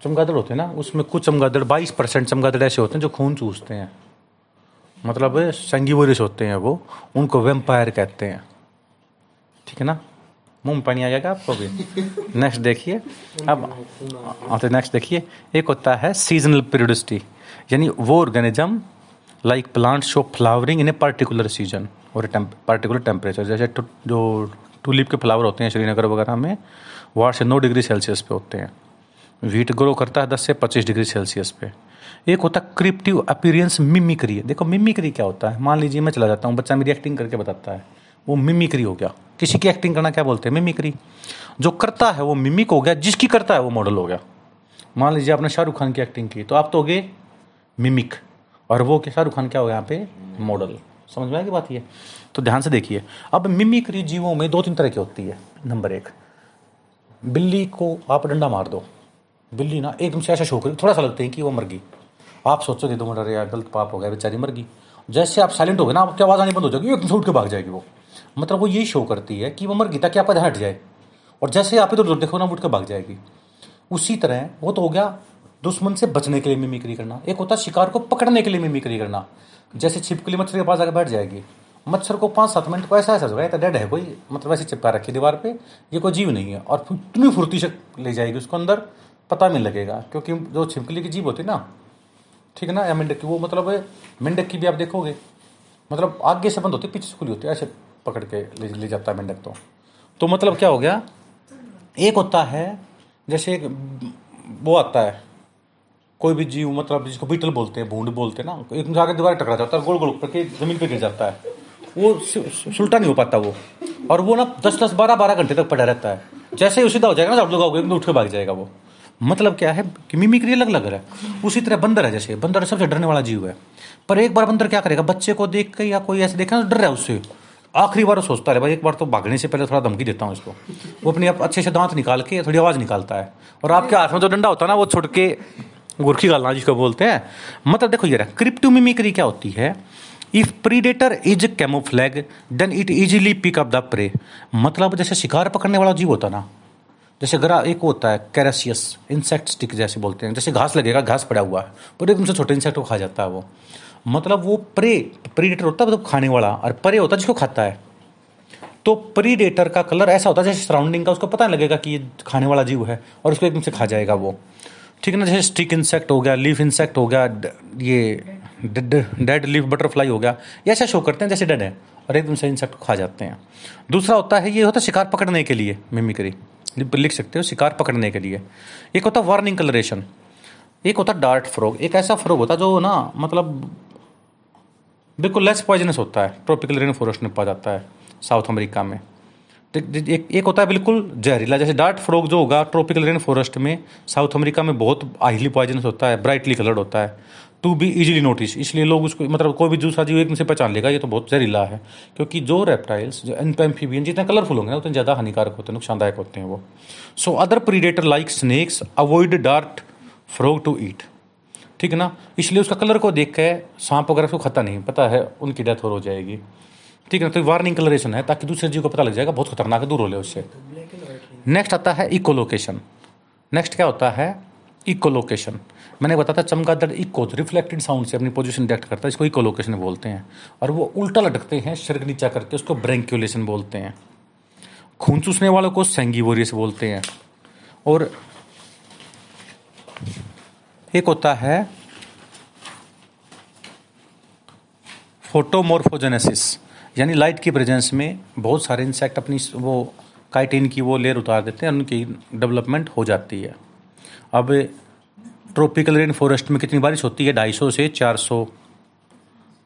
Speaker 1: चमगादड़ होते हैं ना, उसमें कुछ चमगादड़, बाईस परसेंट चमगादड़ ऐसे होते हैं जो खून चूसते हैं। मतलब संगीवरिस होते हैं वो, उनको वेम्पायर कहते हैं। ठीक है ना? मुँह में पानी आ जाएगा आपको भी। नेक्स्ट देखिए। अब तो नेक्स्ट देखिए। एक होता है सीजनल पीरियडिसिटी यानी वो organism like plant show flowering in a particular season और पर्टिकुलर टेम्परेचर जैसे जो टूलिप के फ्लावर होते हैं, श्रीनगर वगैरह में, वो आठ से नौ डिग्री सेल्सियस पे होते हैं। वीट ग्रो करता है दस से पच्चीस डिग्री सेल्सियस पे। एक होता है क्रिप्टिव अपीरियंस मिमिक्री देखो मिमिक्री क्या होता है? मान लीजिए मैं चला जाता हूँ, बच्चा मेरी एक्टिंग करके बताता है। वो मिमिक्री हो गया। किसी की एक्टिंग करना क्या बोलते हैं? मिमिक्री जो करता है, वो मिमिक हो गया। जिसकी करता है, वो मॉडल हो गया। मान लीजिए आपने शाहरुख खान की एक्टिंग की तो आप तो हो गए मिमिक और वो शाहरुख खान क्या हो गया यहाँ पे? मॉडल समझ में आएगी बात ये? तो ध्यान से देखिए। अब मिमिक्री जीवों में दो तीन तरह की होती है। नंबर एक, बिल्ली को आप डंडा मार दो। बिल्ली ना एकदम से ऐसा शो करी, थोड़ा सा लगता है कि वो मर गई। आप सोचोगे दो मिनट यार, गलत पाप हो गया, बेचारी मर गई। जैसे आप साइलेंट हो गए ना, आपकी आवाज़ आनी बंद हो जाएगी एकदम से उठ के भाग जाएगी वो। मतलब वो यही शो करती है कि वो मर गई ताकि आपका ध्यान हट जाए। और जैसे आप इधर उधर देखो ना उठ के भाग जाएगी। उसी तरह वो तो हो गया दुश्मन से बचने के लिए मिमिक्री करना। एक होता है शिकार को पकड़ने के लिए मिमिक्री करना। जैसे छिपकली मच्छर के पास आकर बैठ जाएगी। मच्छर को पाँच सात मिनट को ऐसा ऐसा होगा डेड है कोई? मतलब ऐसे चिपका रखी दीवार पे, ये कोई जीव नहीं है। और इतनी फुर्ती से ले जाएगी उसको अंदर। पता नहीं लगेगा क्योंकि जो छिपकली की जीव होती है ना ठीक है ना या मेंढक की वो मतलब मेंढक की भी आप देखोगे मतलब आगे से बंद होती है पीछे से खुली होती है ऐसे पकड़ के ले, ले जाता है मेंढक तो। तो मतलब क्या हो गया? एक होता है जैसे एक वो आता है कोई भी जीव मतलब जिसको बीटल बोलते हैं भूड बोलते हैं ना एक आगे दीवार टकरा जाता है गोल गोल करके ज़मीन पे गिर जाता है। वो सुलटा नहीं हो पाता वो। और वो ना दस दस बारह बारह घंटे तक पड़ा रहता है। जैसे ही उसी सीधा हो जाएगा ना आप लोग उठ के भाग जाएगा वो। मतलब क्या है कि मिमिक्री अलग अलग है। उसी तरह बंदर है जैसे। बंदर सबसे डरने वाला जीव है। पर एक बार बंदर क्या करेगा? बच्चे को देख के या कोई ऐसे देखा डर रहा है उससे। आखिरी बार सोचता है, भाई एक बार तो भागने से पहले थोड़ा धमकी देता हूँ इसको। वो अपने आप अच्छे से दांत निकाल के थोड़ी आवाज़ निकालता है। और आपके हाथ में जो डंडा होता है ना, वो छोड़ के गुरखी गालना जिसको बोलते हैं। मतलब देखो ये क्रिप्टो मिमिक्री क्या होती है? If predator is camouflage then it easily pick up the prey मतलब जैसे शिकार पकड़ने वाला जीव होता ना जैसे गरा, एक होता है, कैरेसियस इंसेक्ट स्टिक जैसे बोलते हैं। जैसे घास लगेगा, घास पड़ा हुआ है, पर एकदम से छोटे इंसेक्ट को खा जाता है वो। मतलब वो प्रे प्रीडेटर होता है मतलब खाने वाला, और परे होता है जिसको खाता है। तो प्रीडेटर का कलर ऐसा होता है, जैसे सराउंडिंग का, उसको पता नहीं लगेगा कि ये खाने वाला जीव है, और उसको एकदम से खा जाएगा वो। ठीक है ना, जैसे स्टिक इंसेक्ट हो गया लीफ इंसेक्ट हो गया ये डेड लीफ बटरफ्लाई हो गया, ये ऐसा शो करते हैं जैसे डेड है, और एकदम से इंसेक्ट को खा जाते हैं। दूसरा होता है, ये होता है शिकार पकड़ने के लिए मिमिक्री लिख सकते हो, शिकार पकड़ने के लिए। एक होता वार्निंग कलरेशन एक होता डार्ट फ्रॉग एक ऐसा फ्रॉग होता जो ना मतलब बिल्कुल लेस पॉइजनस होता है ट्रॉपिकल रेन फॉरेस्ट में पाया जाता है साउथ अमेरिका में। एक एक होता है बिल्कुल जहरीला, जैसे डार्ट फ्रॉग जो होगा ट्रॉपिकल रेन फॉरेस्ट में साउथ अमेरिका में बहुत हाईली पॉइजनस होता है ब्राइटली कलर्ड होता है। टू बी इजीली नोटिस इसलिए लोग उसको मतलब कोई भी दूसरा जीव एक से पहचान लेगा, ये तो बहुत जहरीला है। क्योंकि जो रेप्टाइल्स जो एम्फीबियन जितने कलरफुल होंगे ना, उतने ज़्यादा हानिकारक होते हैं, नुकसानदायक होते हैं वो। So other predator like snakes avoid dart frog to eat ठीक है ना? इसलिए उसका कलर को देख के सांप वगैरह उसको खाता नहीं पता है, उनकी डेथ हो जाएगी। ठीक है तो वार्निंग कलरेशन है, ताकि दूसरे जीव को पता लग जाएगा, बहुत खतरनाक है, दूर हो ले उससे नेक्स्ट आता है इकोलोकेशन नेक्स्ट क्या होता है? इकोलोकेशन मैंने बताया था चमगादड़ इको रिफ्लेक्टेड साउंड से अपनी पोजीशन डिटेक्ट करता है, इसको इकोलोकेशन बोलते हैं। और वो उल्टा लटकते हैं शरीर नीचा करके उसको ब्रेंक्यूलेशन बोलते हैं। खून चूसने वालों को सेंगीवोरियस बोलते हैं। और एक होता है फोटोमोर्फोजेनेसिस यानी लाइट की प्रेजेंस में बहुत सारे इंसेक्ट अपनी वो काइटिन की वो लेयर उतार देते हैं, उनकी डेवलपमेंट हो जाती है। अब ट्रॉपिकल रेन फॉरेस्ट में कितनी बारिश होती है? ढाई सौ से चार सौ।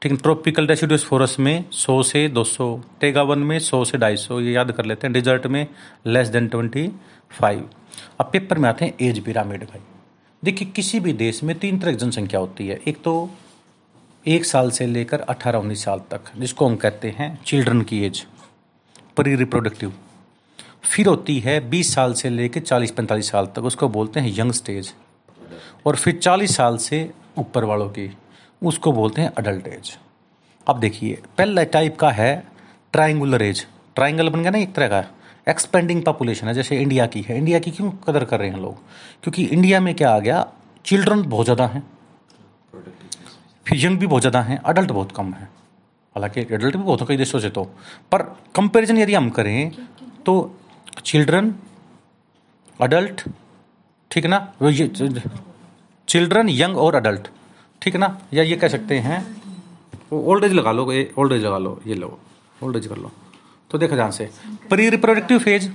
Speaker 1: ठीक है, ट्रॉपिकल डेसिडुअस फॉरेस्ट में सौ से दो सौ टेगा वन में सौ से ढाई सौ, ये याद कर लेते हैं। डिजर्ट में लेस देन ट्वेंटी फाइव। अब पेपर में आते हैं एज पिरामिड भाई। देखिए, किसी भी देश में तीन तरह की जनसंख्या होती है। एक तो एक साल से लेकर अठारह उन्नीस साल तक, जिसको हम कहते हैं चिल्ड्रन की एज प्री रिप्रोडक्टिव फिर होती है बीस साल से लेकर चालीस, पैंतालीस साल तक, उसको बोलते हैं यंग स्टेज। और फिर चालीस साल से ऊपर वालों की, उसको बोलते हैं अडल्ट एज अब देखिए, पहला टाइप का है ट्राइंगुलर एज ट्राइंगल बन गया ना एक तरह का। एक्सपेंडिंग पॉपुलेशन है, जैसे इंडिया की है। इंडिया की क्यों कदर कर रहे हैं लोग? क्योंकि इंडिया में क्या आ गया चिल्ड्रन बहुत ज़्यादा हैं। फिर यंग भी बहुत ज़्यादा हैं अडल्ट बहुत कम है। हालाँकि एडल्ट भी बहुत कई देशों से तो। पर कंपैरिजन यदि हम करें तो चिल्ड्रन अडल्ट ठीक ना? चिल्ड्रन यंग और अडल्ट ठीक ना? या ये कह सकते हैं ओल्ड एज लगा लो, ये ओल्ड एज लगा लो, ये लो ओल्ड एज कर लो। तो देखो ध्यान से। प्री रिप्रोडक्टिव फ़ेज़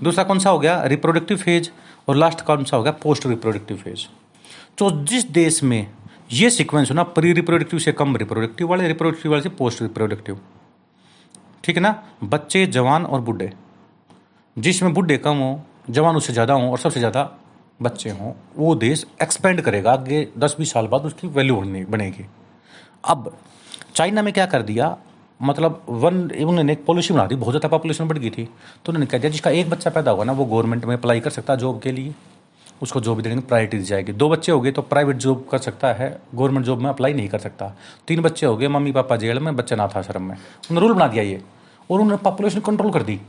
Speaker 1: दूसरा कौन सा हो गया? रिप्रोडक्टिव फ़ेज़ और लास्ट कौन सा हो गया? पोस्ट रिप्रोडक्टिव फ़ेज़ तो जिस देश में ये सीक्वेंस हो ना प्री रिप्रोडक्टिव से कम रिप्रोडक्टिव वाले रिप्रोडक्टिव वाले से पोस्ट रिप्रोडक्टिव ठीक है ना? बच्चे, जवान और बूढ़े। जिसमें बुढ़े कम हों, जवान उससे ज़्यादा हों और सबसे ज़्यादा बच्चे हों, वो देश एक्सपेंड करेगा। आगे दस बीस साल बाद उसकी वैल्यू बढ़ने बनेगी अब चाइना में क्या कर दिया? मतलब वन उन्होंने एक पॉलिसी बना दी। बहुत ज़्यादा पॉपुलेशन बढ़ गई थी। तो उन्होंने कह दिया, जिसका एक बच्चा पैदा होगा ना, वो गवर्नमेंट में अप्लाई कर सकता है जॉब के लिए। उसको जॉब देने की प्रायोरिटी दी जाएगी। दो बच्चे हो गए तो प्राइवेट जॉब कर सकता है। गवर्नमेंट जॉब में अप्लाई नहीं कर सकता। तीन बच्चे हो गए, मम्मी पापा जेल में, बच्चे नाथ आश्रम में। उन्होंने रूल बना दिया ये। और उन्होंने पॉपुलेशन कंट्रोल कर दी।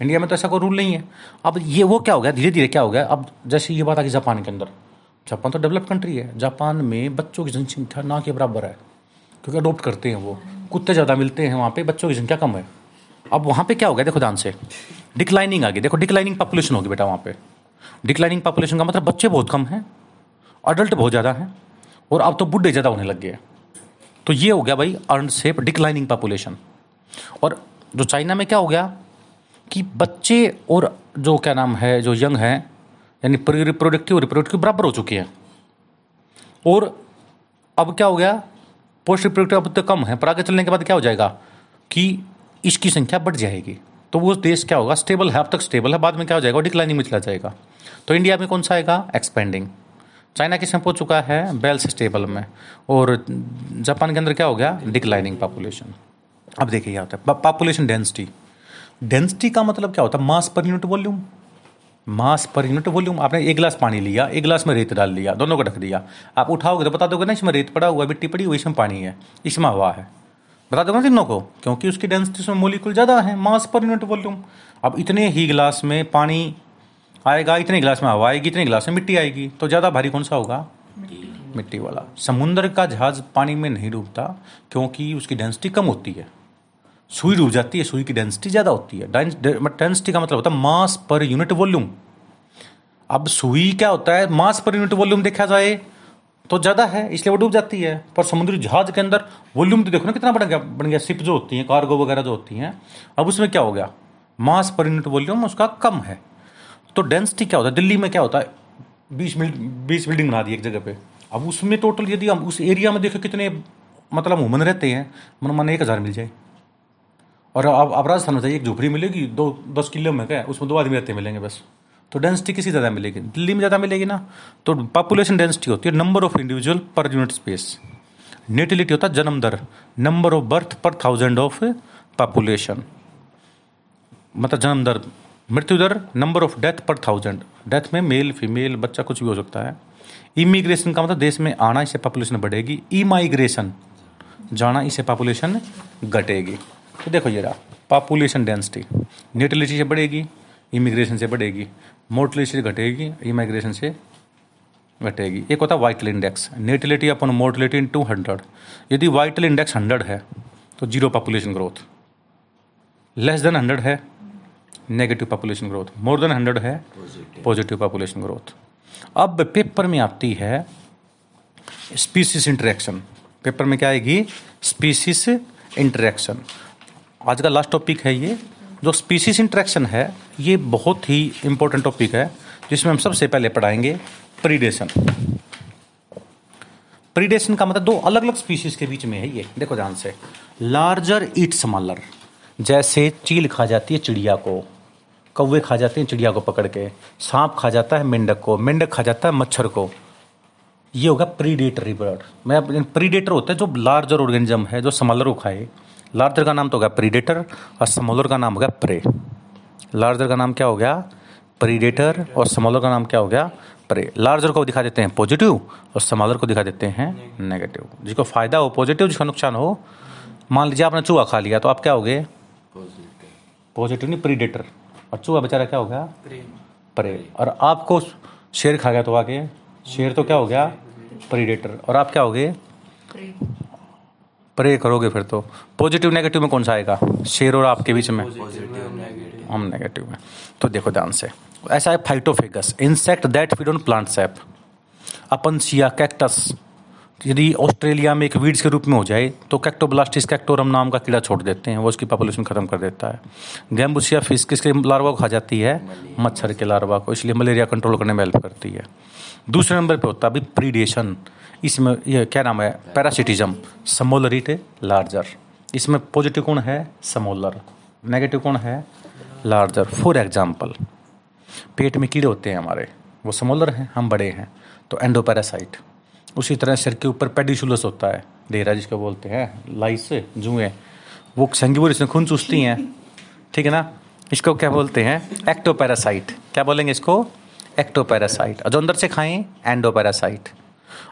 Speaker 1: इंडिया में तो ऐसा कोई रूल नहीं है। अब ये वो क्या हो गया? धीरे धीरे क्या हो गया? अब जैसे ये बात आ गई जापान के अंदर। जापान तो डेवलप कंट्री है। जापान में बच्चों की जनसंख्या ना के बराबर है, क्योंकि अडोप्ट करते हैं वो। कुत्ते ज़्यादा मिलते हैं वहाँ पे, बच्चों की संख्या कम है। अब वहाँ पे क्या हो गया? देखो ध्यान से। डिक्लाइनिंग आ गई। देखो डिक्लाइनिंग पॉपुलेशन होगी बेटा वहाँ पे। डिक्लाइनिंग पॉपुलेशन का मतलब बच्चे बहुत कम हैं अडल्ट बहुत ज़्यादा हैं, और अब तो बुढ़े ज़्यादा होने लग गए तो ये हो गया भाई अनसेफ डिक्लाइनिंग पॉपुलेशन और जो चाइना में क्या हो गया? कि बच्चे और जो क्या नाम है, जो यंग हैं, यानी प्री रिप्रोडक्टिव रिप्रोडक्टिव बराबर हो चुके हैं। और अब क्या हो गया? पोस्ट रिप्रोडक्टिव अब तो कम है, पर आगे चलने के बाद क्या हो जाएगा? कि इसकी संख्या बढ़ जाएगी। तो वो देश क्या होगा? स्टेबल है, अब तक स्टेबल है, बाद में क्या हो जाएगा? डिक्लाइनिंग में चला जाएगा। तो इंडिया में कौन सा आएगा? एक्सपेंडिंग चाइना किसमें पहुँच चुका है बेल स्टेबल में। और जापान के अंदर क्या हो गया? डिक्लाइनिंग पॉपुलेशन अब देखिए क्या होता है पॉपुलेशन डेंसिटी डेंसिटी का मतलब क्या होता है? मास per unit volume mass per unit volume आपने एक गिलास पानी लिया, एक गिलास में रेत डाल लिया दोनों को ढक दिया। आप उठाओगे तो बता दोगे ना, इसमें रेत पड़ा हुआ मिट्टी पड़ी हुई इसमें पानी है, इसमें हवा है। बता दोगे ना तीनों को? क्योंकि उसकी डेंसिटी उसमें मोलिकुल ज़्यादा है मास पर यूनिट वॉल्यूम अब इतने ही गिलास में पानी आएगा, इतने गिलास में हवा आएगी, इतने गिलास में मिट्टी आएगी तो ज़्यादा भारी कौन सा होगा? मिट्टी वाला। समुद्र का जहाज़ पानी में नहीं डूबता, क्योंकि उसकी डेंसिटी कम होती है। सुई डूब जाती है, सुई की डेंसिटी ज़्यादा होती है। डेंसिटी का मतलब होता है मास पर यूनिट वॉल्यूम अब सुई क्या होता है मास पर यूनिट वॉल्यूम देखा जाए तो ज़्यादा है, इसलिए वो डूब जाती है। पर समुद्री जहाज़ के अंदर वॉल्यूम तो देखो ना कितना बन गया बन गया शिप जो होती हैं कार्गो वगैरह जो होती हैं, अब उसमें क्या हो गया? मास पर यूनिट वॉल्यूम उसका कम है। तो डेंसिटी क्या होता है? दिल्ली में क्या होता है? बीस बीस बिल्डिंग बना दी एक जगह पे। अब उसमें टोटल यदि हम उस एरिया में देखो कितने मतलब वुमन रहते हैं, मन मन एक हज़ार मिल जाए। और अब अब राजस्थान में चाहिए एक झोपड़ी मिलेगी, दो, दस किलो में क्या? उसमें दो आदमी रहते मिलेंगे बस। तो डेंसिटी किसी ज़्यादा मिलेगी? दिल्ली में ज़्यादा मिलेगी ना? तो पॉपुलेशन डेंसिटी होती है। Number of individual per unit space natality होता है जन्म दर। Number of birth per thousand of population मतलब जन्म दर। मृत्यु दर number of death per thousand death में मेल फीमेल बच्चा कुछ भी हो सकता है। इमिग्रेशन का मतलब देश में आना, इससे पॉपुलेशन बढ़ेगी। ई माइग्रेशन जाना, इससे पॉपुलेशन घटेगी। तो देखो ये रहा पॉपुलेशन डेंसिटी नेटिलिटी से बढ़ेगी इमिग्रेशन से बढ़ेगी मोर्टलिटी से घटेगी इमिग्रेशन से घटेगी। एक होता है vital index natality upon mortality into hundred यदि वाइटल इंडेक्स हंड्रेड है तो zero population growth less than hundred है negative population growth more than hundred है पॉजिटिव पॉपुलेशन ग्रोथ अब पेपर में आती है स्पीसीस इंटरेक्शन पेपर में क्या आएगी? स्पीसीस इंटरेक्शन आज का लास्ट टॉपिक है ये, जो स्पीसीज इंट्रैक्शन है, ये बहुत ही इंपॉर्टेंट टॉपिक है, जिसमें हम सबसे पहले पढ़ाएँगे प्रीडेशन प्रीडेशन का मतलब दो अलग अलग स्पीसीज के बीच में है ये, देखो ध्यान से। लार्जर ईट स्मॉलर जैसे चील खा जाती है चिड़िया को, कौवे खा जाते हैं चिड़िया को पकड़ के, सांप खा जाता है मेंढक को, मेंढक खा जाता है मच्छर को। ये होगा प्रीडेटरी बर्ड मैं प्रीडेटर होता है जो लार्जर ऑर्गेनिज्म है, जो स्मॉलर को खाए। लार्जर का नाम तो हो गया प्रीडेटर और स्मॉलर का नाम हो गया प्रे। लार्जर का नाम क्या हो गया? प्रीडेटर और स्मॉलर का नाम क्या हो गया? प्रे। लार्जर को दिखा देते हैं पॉजिटिव और स्मॉलर को दिखा देते हैं नेगेटिव। जिसको फ़ायदा हो पॉजिटिव जिसका नुकसान हो मान लीजिए आपने चूहा खा लिया तो आप क्या हो गए पॉजिटिव नहीं प्रीडेटर। और चूहा बेचारा क्या हो गया? प्रे। और आपको शेर खा गया तो आगे शेर तो क्या हो गया? प्रीडेटर। और आप क्या हो गए प्रे करोगे फिर तो। पॉजिटिव नेगेटिव में कौन सा आएगा? शेर और आपके बीच में। हम नेगेटिव में तो देखो ध्यान से। ऐसा है phytophagous insect that feed on plant sap Opuntia cactus यदि ऑस्ट्रेलिया में एक वीड्स के रूप में हो जाए तो कैक्टोब्लास्टिस कैक्टोरम नाम का कीड़ा छोड़ देते हैं। वो उसकी पॉपुलेशन खत्म कर देता है। गैम्बुसिया फ़िश किसके लार्वा को खा जाती है? मच्छर के लार्वा को। इसलिए मलेरिया कंट्रोल करने में हेल्प करती है। दूसरे नंबर पे होता है अभी प्रीडेशन इसमें ये क्या नाम है? पैरासिटिज्म समोलरिट लार्जर इसमें पॉजिटिव कौन है? समोलर नेगेटिव कौन है? लार्जर फॉर एग्ज़ाम्पल पेट में कीड़े होते हैं हमारे। वो समोलर हैं, हम बड़े हैं तो एंडोपैरासाइट उसी तरह सिर के ऊपर पेडिशुलस होता है। डेरा जिसको बोलते हैं, लाइस, जुएँ। वो संगिबुर इसमें खून चूसती हैं। ठीक है ना? इसको क्या बोलते हैं? एक्टोपैरासाइट क्या बोलेंगे इसको? एक्टोपैरासाइट और जो अंदर से खाएँ एंडोपैरासाइट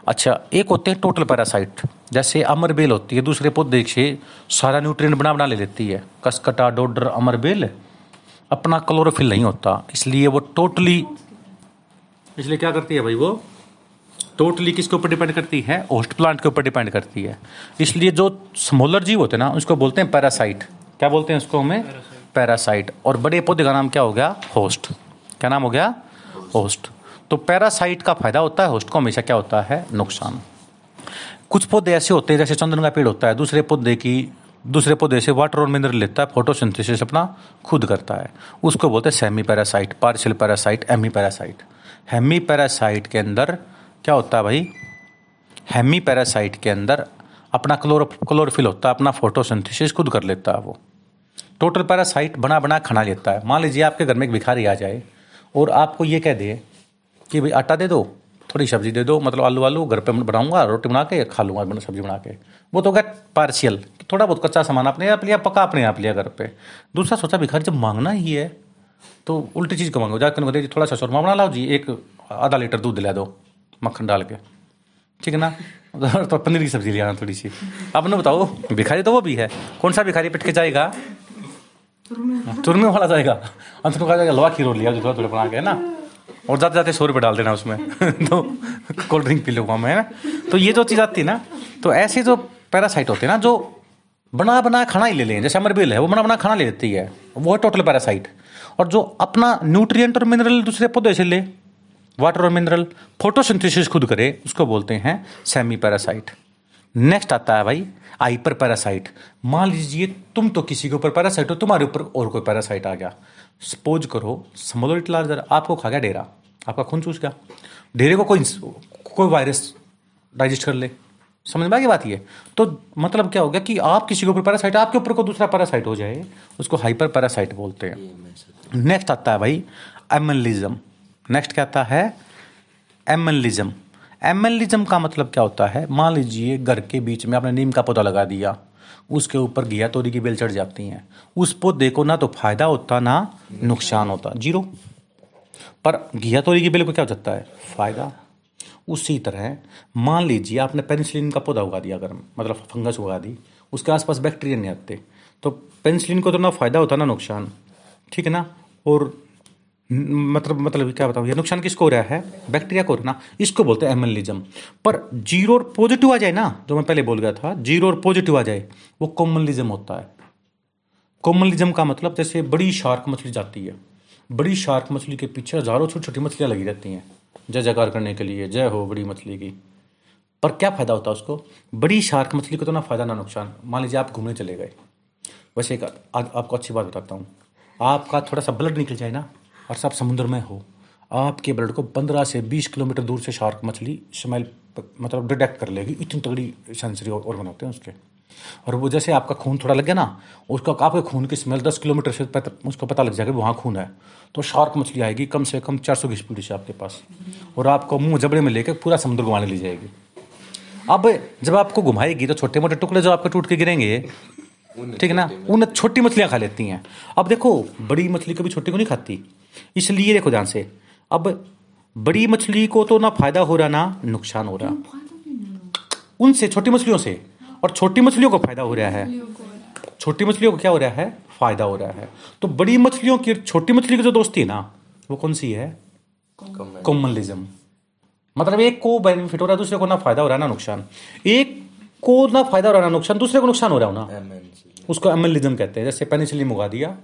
Speaker 1: अच्छा एक होते हैं टोटल पैरासाइट जैसे अमरबेल होती है दूसरे पौधे से सारा न्यूट्रिएंट बना बना ले लेती है। कसकटा डोडर अमरबेल अपना क्लोरोफिल नहीं होता इसलिए वो टोटली इसलिए क्या करती है भाई वो? टोटली किसके ऊपर डिपेंड करती है? होस्ट प्लांट के ऊपर डिपेंड करती है। इसलिए जो स्मॉलर जीव होते हैं ना उसको बोलते हैं पैरासाइट क्या बोलते हैं उसको हमें? पैरासाइट और बड़े पौधे का नाम क्या हो गया? होस्ट क्या नाम हो गया? होस्ट तो पैरासाइट का फ़ायदा होता है, होस्ट को हमेशा क्या होता है? नुकसान। कुछ पौधे ऐसे होते हैं, जैसे चंदन का पेड़ होता है, दूसरे पौधे की, दूसरे पौधे से वाटर और मिनरल लेता है फोटोसिंथेसिस अपना खुद करता है। उसको बोलते हैं semi parasite partial parasite hemi parasite hemi parasite के अंदर क्या होता है भाई? हेमी पैरासाइट के अंदर अपना क्लोरो क्लोरोफिल होता है, अपना फोटोसिंथेसिस खुद कर लेता है वो। टोटल पैरासाइट बना बना खाना लेता है। मान लीजिए आपके घर में एक भिखारी आ जाए और आपको ये कह दे कि भाई आटा दे दो थोड़ी सब्ज़ी दे दो मतलब आलू आलू घर पे बनाऊँगा रोटी बना के खा लूँगा सब्ज़ी बना के। वो तो गया पार्शियल थोड़ा बहुत कच्चा सामान आपने आप लिया पका अपने आप लिया घर पे। दूसरा सोचा भिखारी जब मांगना ही है तो उल्टी चीज़ को मांगो। जाकर थोड़ा सा शोरमा बना लाओ जी एक आधा लीटर दूध दिला दो मक्खन डाल के। ठीक है ना? [laughs] तो पनीर की सब्ज़ी ले आना थोड़ी सी। आपने बताओ भिखारी तो वो भी है। कौन सा भिखारी पिट के जाएगा तुरने वाला जाएगा। अंत में कहा जाएगा लोहा खीरो लिया जो थोड़ा थोड़ा बना के है ना? और जाते जाते सौ रुपये डाल देना उसमें। [laughs] तो कोल्ड ड्रिंक पी लूँगा मैं तो ये जो चीज़ आती है ना तो ऐसे जो पैरासाइट होते हैं ना, जो बना बना, खाना ही ले लें। जैसे अमरबेल है, वो बना बना, खाना ले लेती है। वो है टोटल पैरासाइट और जो अपना न्यूट्रिएंट और मिनरल दूसरे पौधे से ले वाटर और मिनरल फोटोसिंथेसिस खुद करे, उसको बोलते हैं सेमी पैरासाइट नेक्स्ट आता है भाई हाइपर पैरासाइट मान लीजिए तुम तो किसी के ऊपर पैरासाइट हो, तुम्हारे ऊपर और कोई पैरासाइट आ गया। सपोज़ करो स्मॉल इट लार्जर आपको खा गया डेरा आपका खून चूस गया। डेरे को कोई कोई वायरस डाइजेस्ट कर ले। समझ में आ गई बात ये? तो मतलब क्या हो गया कि आप किसी के ऊपर पैरासाइट आपके ऊपर को दूसरा पैरासाइट हो जाए उसको हाइपर पैरासाइट बोलते हैं। नेक्स्ट आता है भाई एमलिज्म नेक्स्ट क्या आता है? एमलिज्म एमलिज्म का मतलब क्या होता है? मान लीजिए घर के बीच में आपने नीम का पौधा लगा दिया। उसके ऊपर घिया तोरी की बेल चढ़ जाती हैं। उस पौधे को ना तो फ़ायदा होता ना नुकसान होता। ज़ीरो। पर घिया तोरी की बेल को क्या हो जाता है? फ़ायदा। उसी तरह, मान लीजिए आपने पेनिसिलिन का पौधा उगा दिया, अगर मतलब फंगस उगा दी, उसके आसपास बैक्टीरिया नहीं आते तो पेनिसिलिन को तो ना फ़ायदा होता ना नुकसान। ठीक है ना? और मतलब मतलब क्या बताऊँ ये नुकसान किसको हो रहा है? बैक्टीरिया को हो ना, इसको बोलते हैं एमलिज्म। पर ज़ीरो और पॉजिटिव आ जाए ना, जो मैं पहले बोल गया था, ज़ीरो और पॉजिटिव आ जाए, वो कॉमनलिज्म होता है। कॉमनलिज्म का मतलब जैसे बड़ी शार्क मछली जाती है, बड़ी शार्क मछली के पीछे हज़ारों छोटी छोटी मछलियाँ लगी रहती हैं, जय जयकार करने के लिए, जय हो बड़ी मछली की। पर क्या फ़ायदा होता है उसको? बड़ी शार्क मछली को तो ना फ़ायदा ना नुकसान। मान लीजिए आप घूमने चले गए। वैसे एक आपको अच्छी बात बताता हूँ। आपका थोड़ा सा ब्लड निकल जाए ना और सब समुद्र में हो। आपके ब्लड को पंद्रह से बीस किलोमीटर दूर से शार्क मछली स्मेल मतलब डिटेक्ट कर लेगी। इतनी तगड़ी सेंसरी और बनाते हैं उसके। और वो जैसे आपका खून थोड़ा लग गया ना उसका आपके खून की स्मेल दस किलोमीटर से पता, उसको पता लग जाएगा वहाँ खून है। तो शार्क मछली आएगी कम से कम चार सौ की स्पीड से आपके पास। और आपको मुँह जबड़े में लेकर पूरा समुद्र घुमाने ली जाएगी। अब जब आपको घुमाएगी तो छोटे मोटे टुकड़े जो आपके टूट के गिरेंगे ठीक है ना? उन छोटी मछलियाँ खा लेती हैं। अब देखो बड़ी मछली कभी छोटी को नहीं खाती। इसलिए देखो ध्यान से अब बड़ी मछली को तो ना फ़ायदा हो रहा ना नुकसान हो रहा। उनसे छोटी मछलियों से। और छोटी मछलियों को फ़ायदा हो रहा है। छोटी मछलियों को क्या हो रहा है? फ़ायदा हो रहा है। तो बड़ी मछलियों की छोटी मछली की जो दोस्ती है ना वो कौन सी है? कॉमनलिज्म मतलब एक को बेनिफिट हो रहा है दूसरे को ना फ़ायदा हो रहा है ना नुकसान। एक को ना फ़ायदा हो रहा है ना नुकसान दूसरे को नुकसान हो रहा है ना। उसको एमएलिज्म कहते हैं। जैसे पेनिसिलिन उगा दिया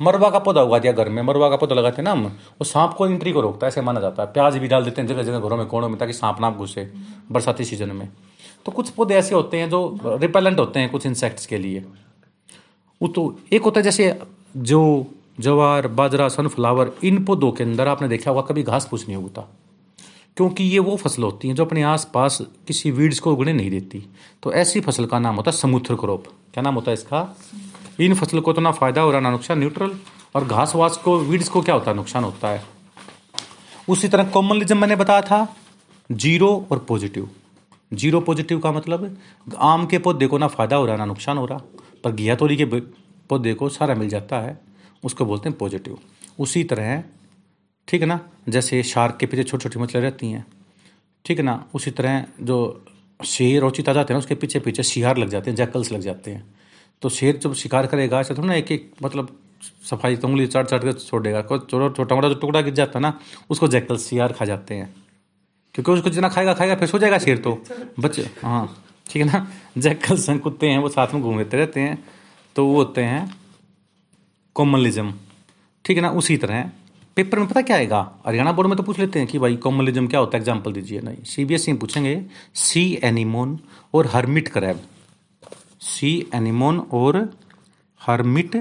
Speaker 1: मरवा का पौधा उगा दिया घर में, मरवा का पौधा लगाते हैं ना हम। वो सांप को एंट्री को रोकता है, ऐसे माना जाता है। प्याज भी डाल देते हैं जगह जगह घरों में कोणों में, ताकि सांप ना घुसे बरसाती सीज़न में। तो कुछ पौधे ऐसे होते हैं जो रिपेलेंट होते हैं कुछ इंसेक्ट्स के लिए। वो तो एक होता है जैसे जो, जवार, बाजरा सनफ्लावर इन पौधों के अंदर आपने देखा होगा, कभी घास फूस नहीं उगता। क्योंकि ये वो फ़सल होती हैं जो अपने आसपास किसी वीड्स को उगने नहीं देती। तो ऐसी फ़सल का नाम होता है समुद्र क्रॉप क्या नाम होता है इसका? इन फ़सल को तो ना फ़ायदा हो रहा, ना नुकसान, न्यूट्रल। और घास वास को, वीड्स को क्या होता है? नुकसान होता है। उसी तरह कॉमनलिज्म मैंने बताया था ज़ीरो और पॉजिटिव ज़ीरो पॉजिटिव का मतलब आम के पौधे को ना फ़ायदा हो रहा, ना नुकसान हो रहा। पर घिया तोरी के पौधे को सारा मिल जाता है, उसको बोलते हैं पॉजिटिव उसी तरह, ठीक है ना? जैसे शार्क के पीछे छोटी छोटी मछलियाँ रहती हैं, ठीक है ना? उसी तरह जो शेर और चिता जाते हैं उसके पीछे पीछे शिहार लग जाते हैं, जैकल्स लग जाते हैं। तो शेर जब शिकार करेगा, ऐसा थोड़ा ना एक एक मतलब सफ़ाई तो उंगली चाट चाट के छोड़ेगा। छोटा छोटा मोटा जो टुकड़ा गिर जाता है ना, उसको जैकल सियार खा जाते हैं। क्योंकि उसको जितना खाएगा खाएगा, फिर सो जाएगा शेर तो। बच्चे हाँ ठीक है ना? जैकल संग कुत्ते हैं, वो साथ में घूमते रहते हैं। तो वो होते हैं कॉमनलिज्म ठीक है ना? उसी तरह पेपर में पता क्या आएगा? हरियाणा बोर्ड में तो पूछ लेते हैं कि भाई कॉमनलिज्म क्या होता है? एग्ज़ाम्पल दीजिए। नहीं सीबीएसई में पूछेंगे सी एनिमोन और हर्मिट क्रैब सी एनिमोन और हर्मिट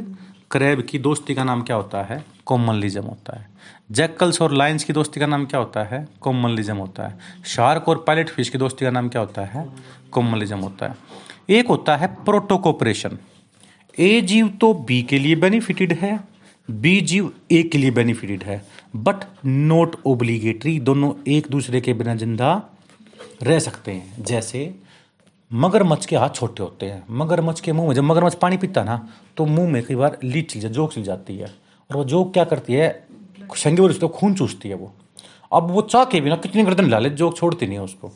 Speaker 1: क्रैब की दोस्ती का नाम क्या होता है? कॉमनलिज्म होता है। जैकल्स और लाइन्स की दोस्ती का नाम क्या होता है? कॉमनलिज्म होता है। शार्क और पायलट फ़िश की दोस्ती का नाम क्या होता है? कॉमनलिज्म होता है। एक होता है प्रोटोकोपरेशन। ए जीव तो बी के लिए बेनिफिटेड है, बी जीव ए के लिए बेनिफिटेड है, बट नोट ओब्लिगेटरी, दोनों एक दूसरे के बिना ज़िंदा रह सकते हैं। जैसे मगरमच्छ के हाथ छोटे होते हैं। मगरमच्छ के मुँह में, जब मगरमच्छ पानी पीता ना तो मुँह में कई बार लीड चीज़ जोक चल जाती है। और वो जोक क्या करती है? संगे तो खून चूसती है वो। अब वो चाह के भी ना, कितनी गर्दन डाले जोक छोड़ती नहीं है उसको।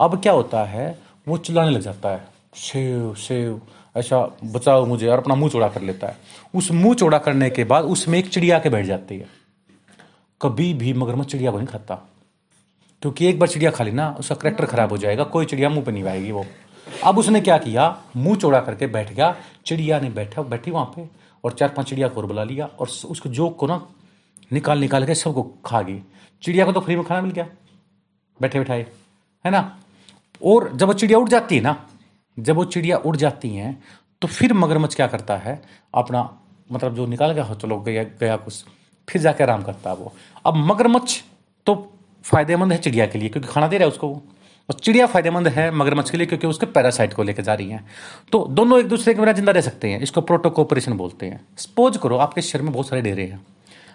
Speaker 1: अब क्या होता है? वो चिल्लाने लग जाता है। सेव सेव, ऐसा बचाओ मुझे, और अपना मुँह चौड़ा कर लेता है। उस मुँह चौड़ा करने के बाद उसमें एक चिड़िया के बैठ जाती है। कभी भी मगरमच्छ चिड़िया को नहीं खाता। क्योंकि एक बार चिड़िया खा ली ना, उसका करेक्टर खराब हो जाएगा, कोई चिड़िया मुँह पे नहीं आएगी वो। अब उसने क्या किया? मुँह चौड़ा करके बैठ गया। चिड़िया ने बैठा, बैठी वहाँ पे और चार पाँच चिड़िया को बुला लिया और उसको जोक को ना निकाल निकाल के सबको खा गई। चिड़िया को तो फ्री में खाना मिल गया। बैठे, बैठाए। है ना? और जब वो चिड़िया उड़ जाती है ना, जब वो चिड़िया उड़ जाती हैं तो फिर मगरमच्छ क्या करता है? अपना मतलब जो निकाल गया चलो गया गया कुछ, फिर जाके आराम करता है वो। अब मगरमच्छ तो फ़ायदेमंद है चिड़िया के लिए, क्योंकि खाना दे रहा है उसको और चिड़िया फ़ायदेमंद है मगरमच्छ के लिए क्योंकि उसके पैरासाइट को लेकर जा रही हैं। तो दोनों एक दूसरे के बिना ज़िंदा रह सकते हैं। इसको प्रोटोकोपरेशन बोलते हैं। सपोज़ करो आपके शरीर में बहुत सारे डेरे हैं।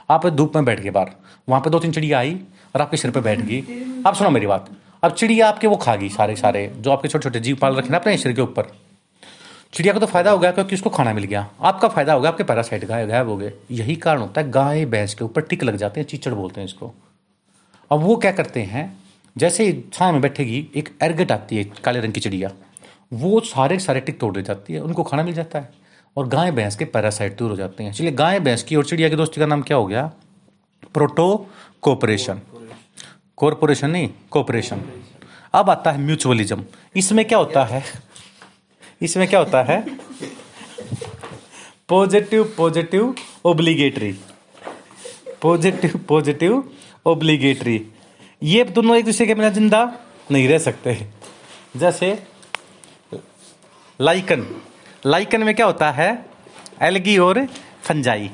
Speaker 1: आप धूप में बैठ गए बाहर। वहाँ पर दो तीन चिड़िया आई और आपके सिर पर बैठ गई। आप सुनो मेरी बात। अब चिड़िया आपके वो खा गई सारे सारे जो आपके छोटे छोटे जीव पाल रखे ना अपने शरीर के ऊपर। चिड़िया को तो फ़ायदा हो गया क्योंकि उसको खाना मिल गया। आपका फ़ायदा हो गया, आपके पैरासाइट गाय गायब हो गए। यही कारण होता है, गाय, भैंस के ऊपर टिक लग जाते हैं, चीचड़ बोलते हैं इसको। अब वो क्या करते हैं जैसे छाया में बैठेगी, एक एरगट आती है काले रंग की चिड़िया। वो सारे सारे टिक तोड़ दे जाती है, उनको खाना मिल जाता है और गाय भैंस के पैरासाइट दूर हो जाते हैं। चलिए, गाय भैंस की और चिड़िया की दोस्ती का नाम क्या हो गया? प्रोटो कोऑपरेशन कॉरपोरेशन नहीं कोऑपरेशन अब आता है म्यूचुअलिज्म इसमें क्या होता है? इसमें क्या होता है? Positive positive obligatory positive positive obligatory ये दोनों एक दूसरे के बिना ज़िंदा नहीं रह सकते। जैसे, लाइकन। लाइकन में क्या होता है? एलगी और फंजाई।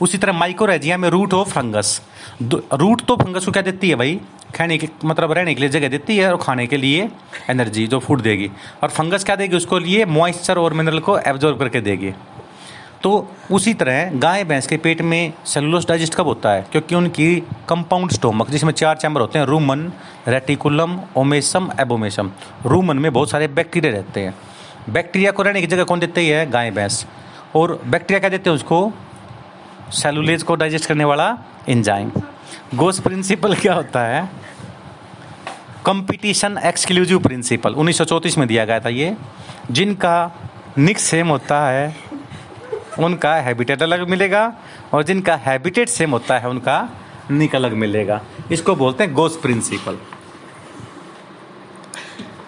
Speaker 1: उसी तरह माइक्रोरेजिया में रूट ऑफ़ फंगस रूट तो फंगस को क्या देती है भाई? खाने के मतलब रहने के लिए जगह देती है और खाने के लिए एनर्जी जो फ़ूड देगी। और फंगस क्या देगी? उसको लिए मॉइस्चर और मिनरल को एब्जॉर्ब करके देगी। तो उसी तरह गाय भैंस के पेट में सेलुलोस डाइजेस्ट कब होता है? क्योंकि उनकी कंपाउंड स्टोमक जिसमें चार चैम्बर होते हैं rumen reticulum omasum abomasum rumen में बहुत सारे बैक्टीरिया रहते हैं। बैक्टीरिया को रहने की जगह कौन देते है? गाय भैंस। और बैक्टीरिया क्या देते हैं उसको? सेलुलेज को डाइजेस्ट करने वाला एंजाइम गोस प्रिंसिपल क्या होता है? कंपटीशन एक्सक्लूसिव प्रिंसिपल 1934 में दिया गया था ये। जिनका निक्स सेम होता है उनका हैबिटेट अलग मिलेगा और जिनका हैबिटेट सेम होता है, उनका निक अलग मिलेगा। इसको बोलते हैं गोस प्रिंसिपल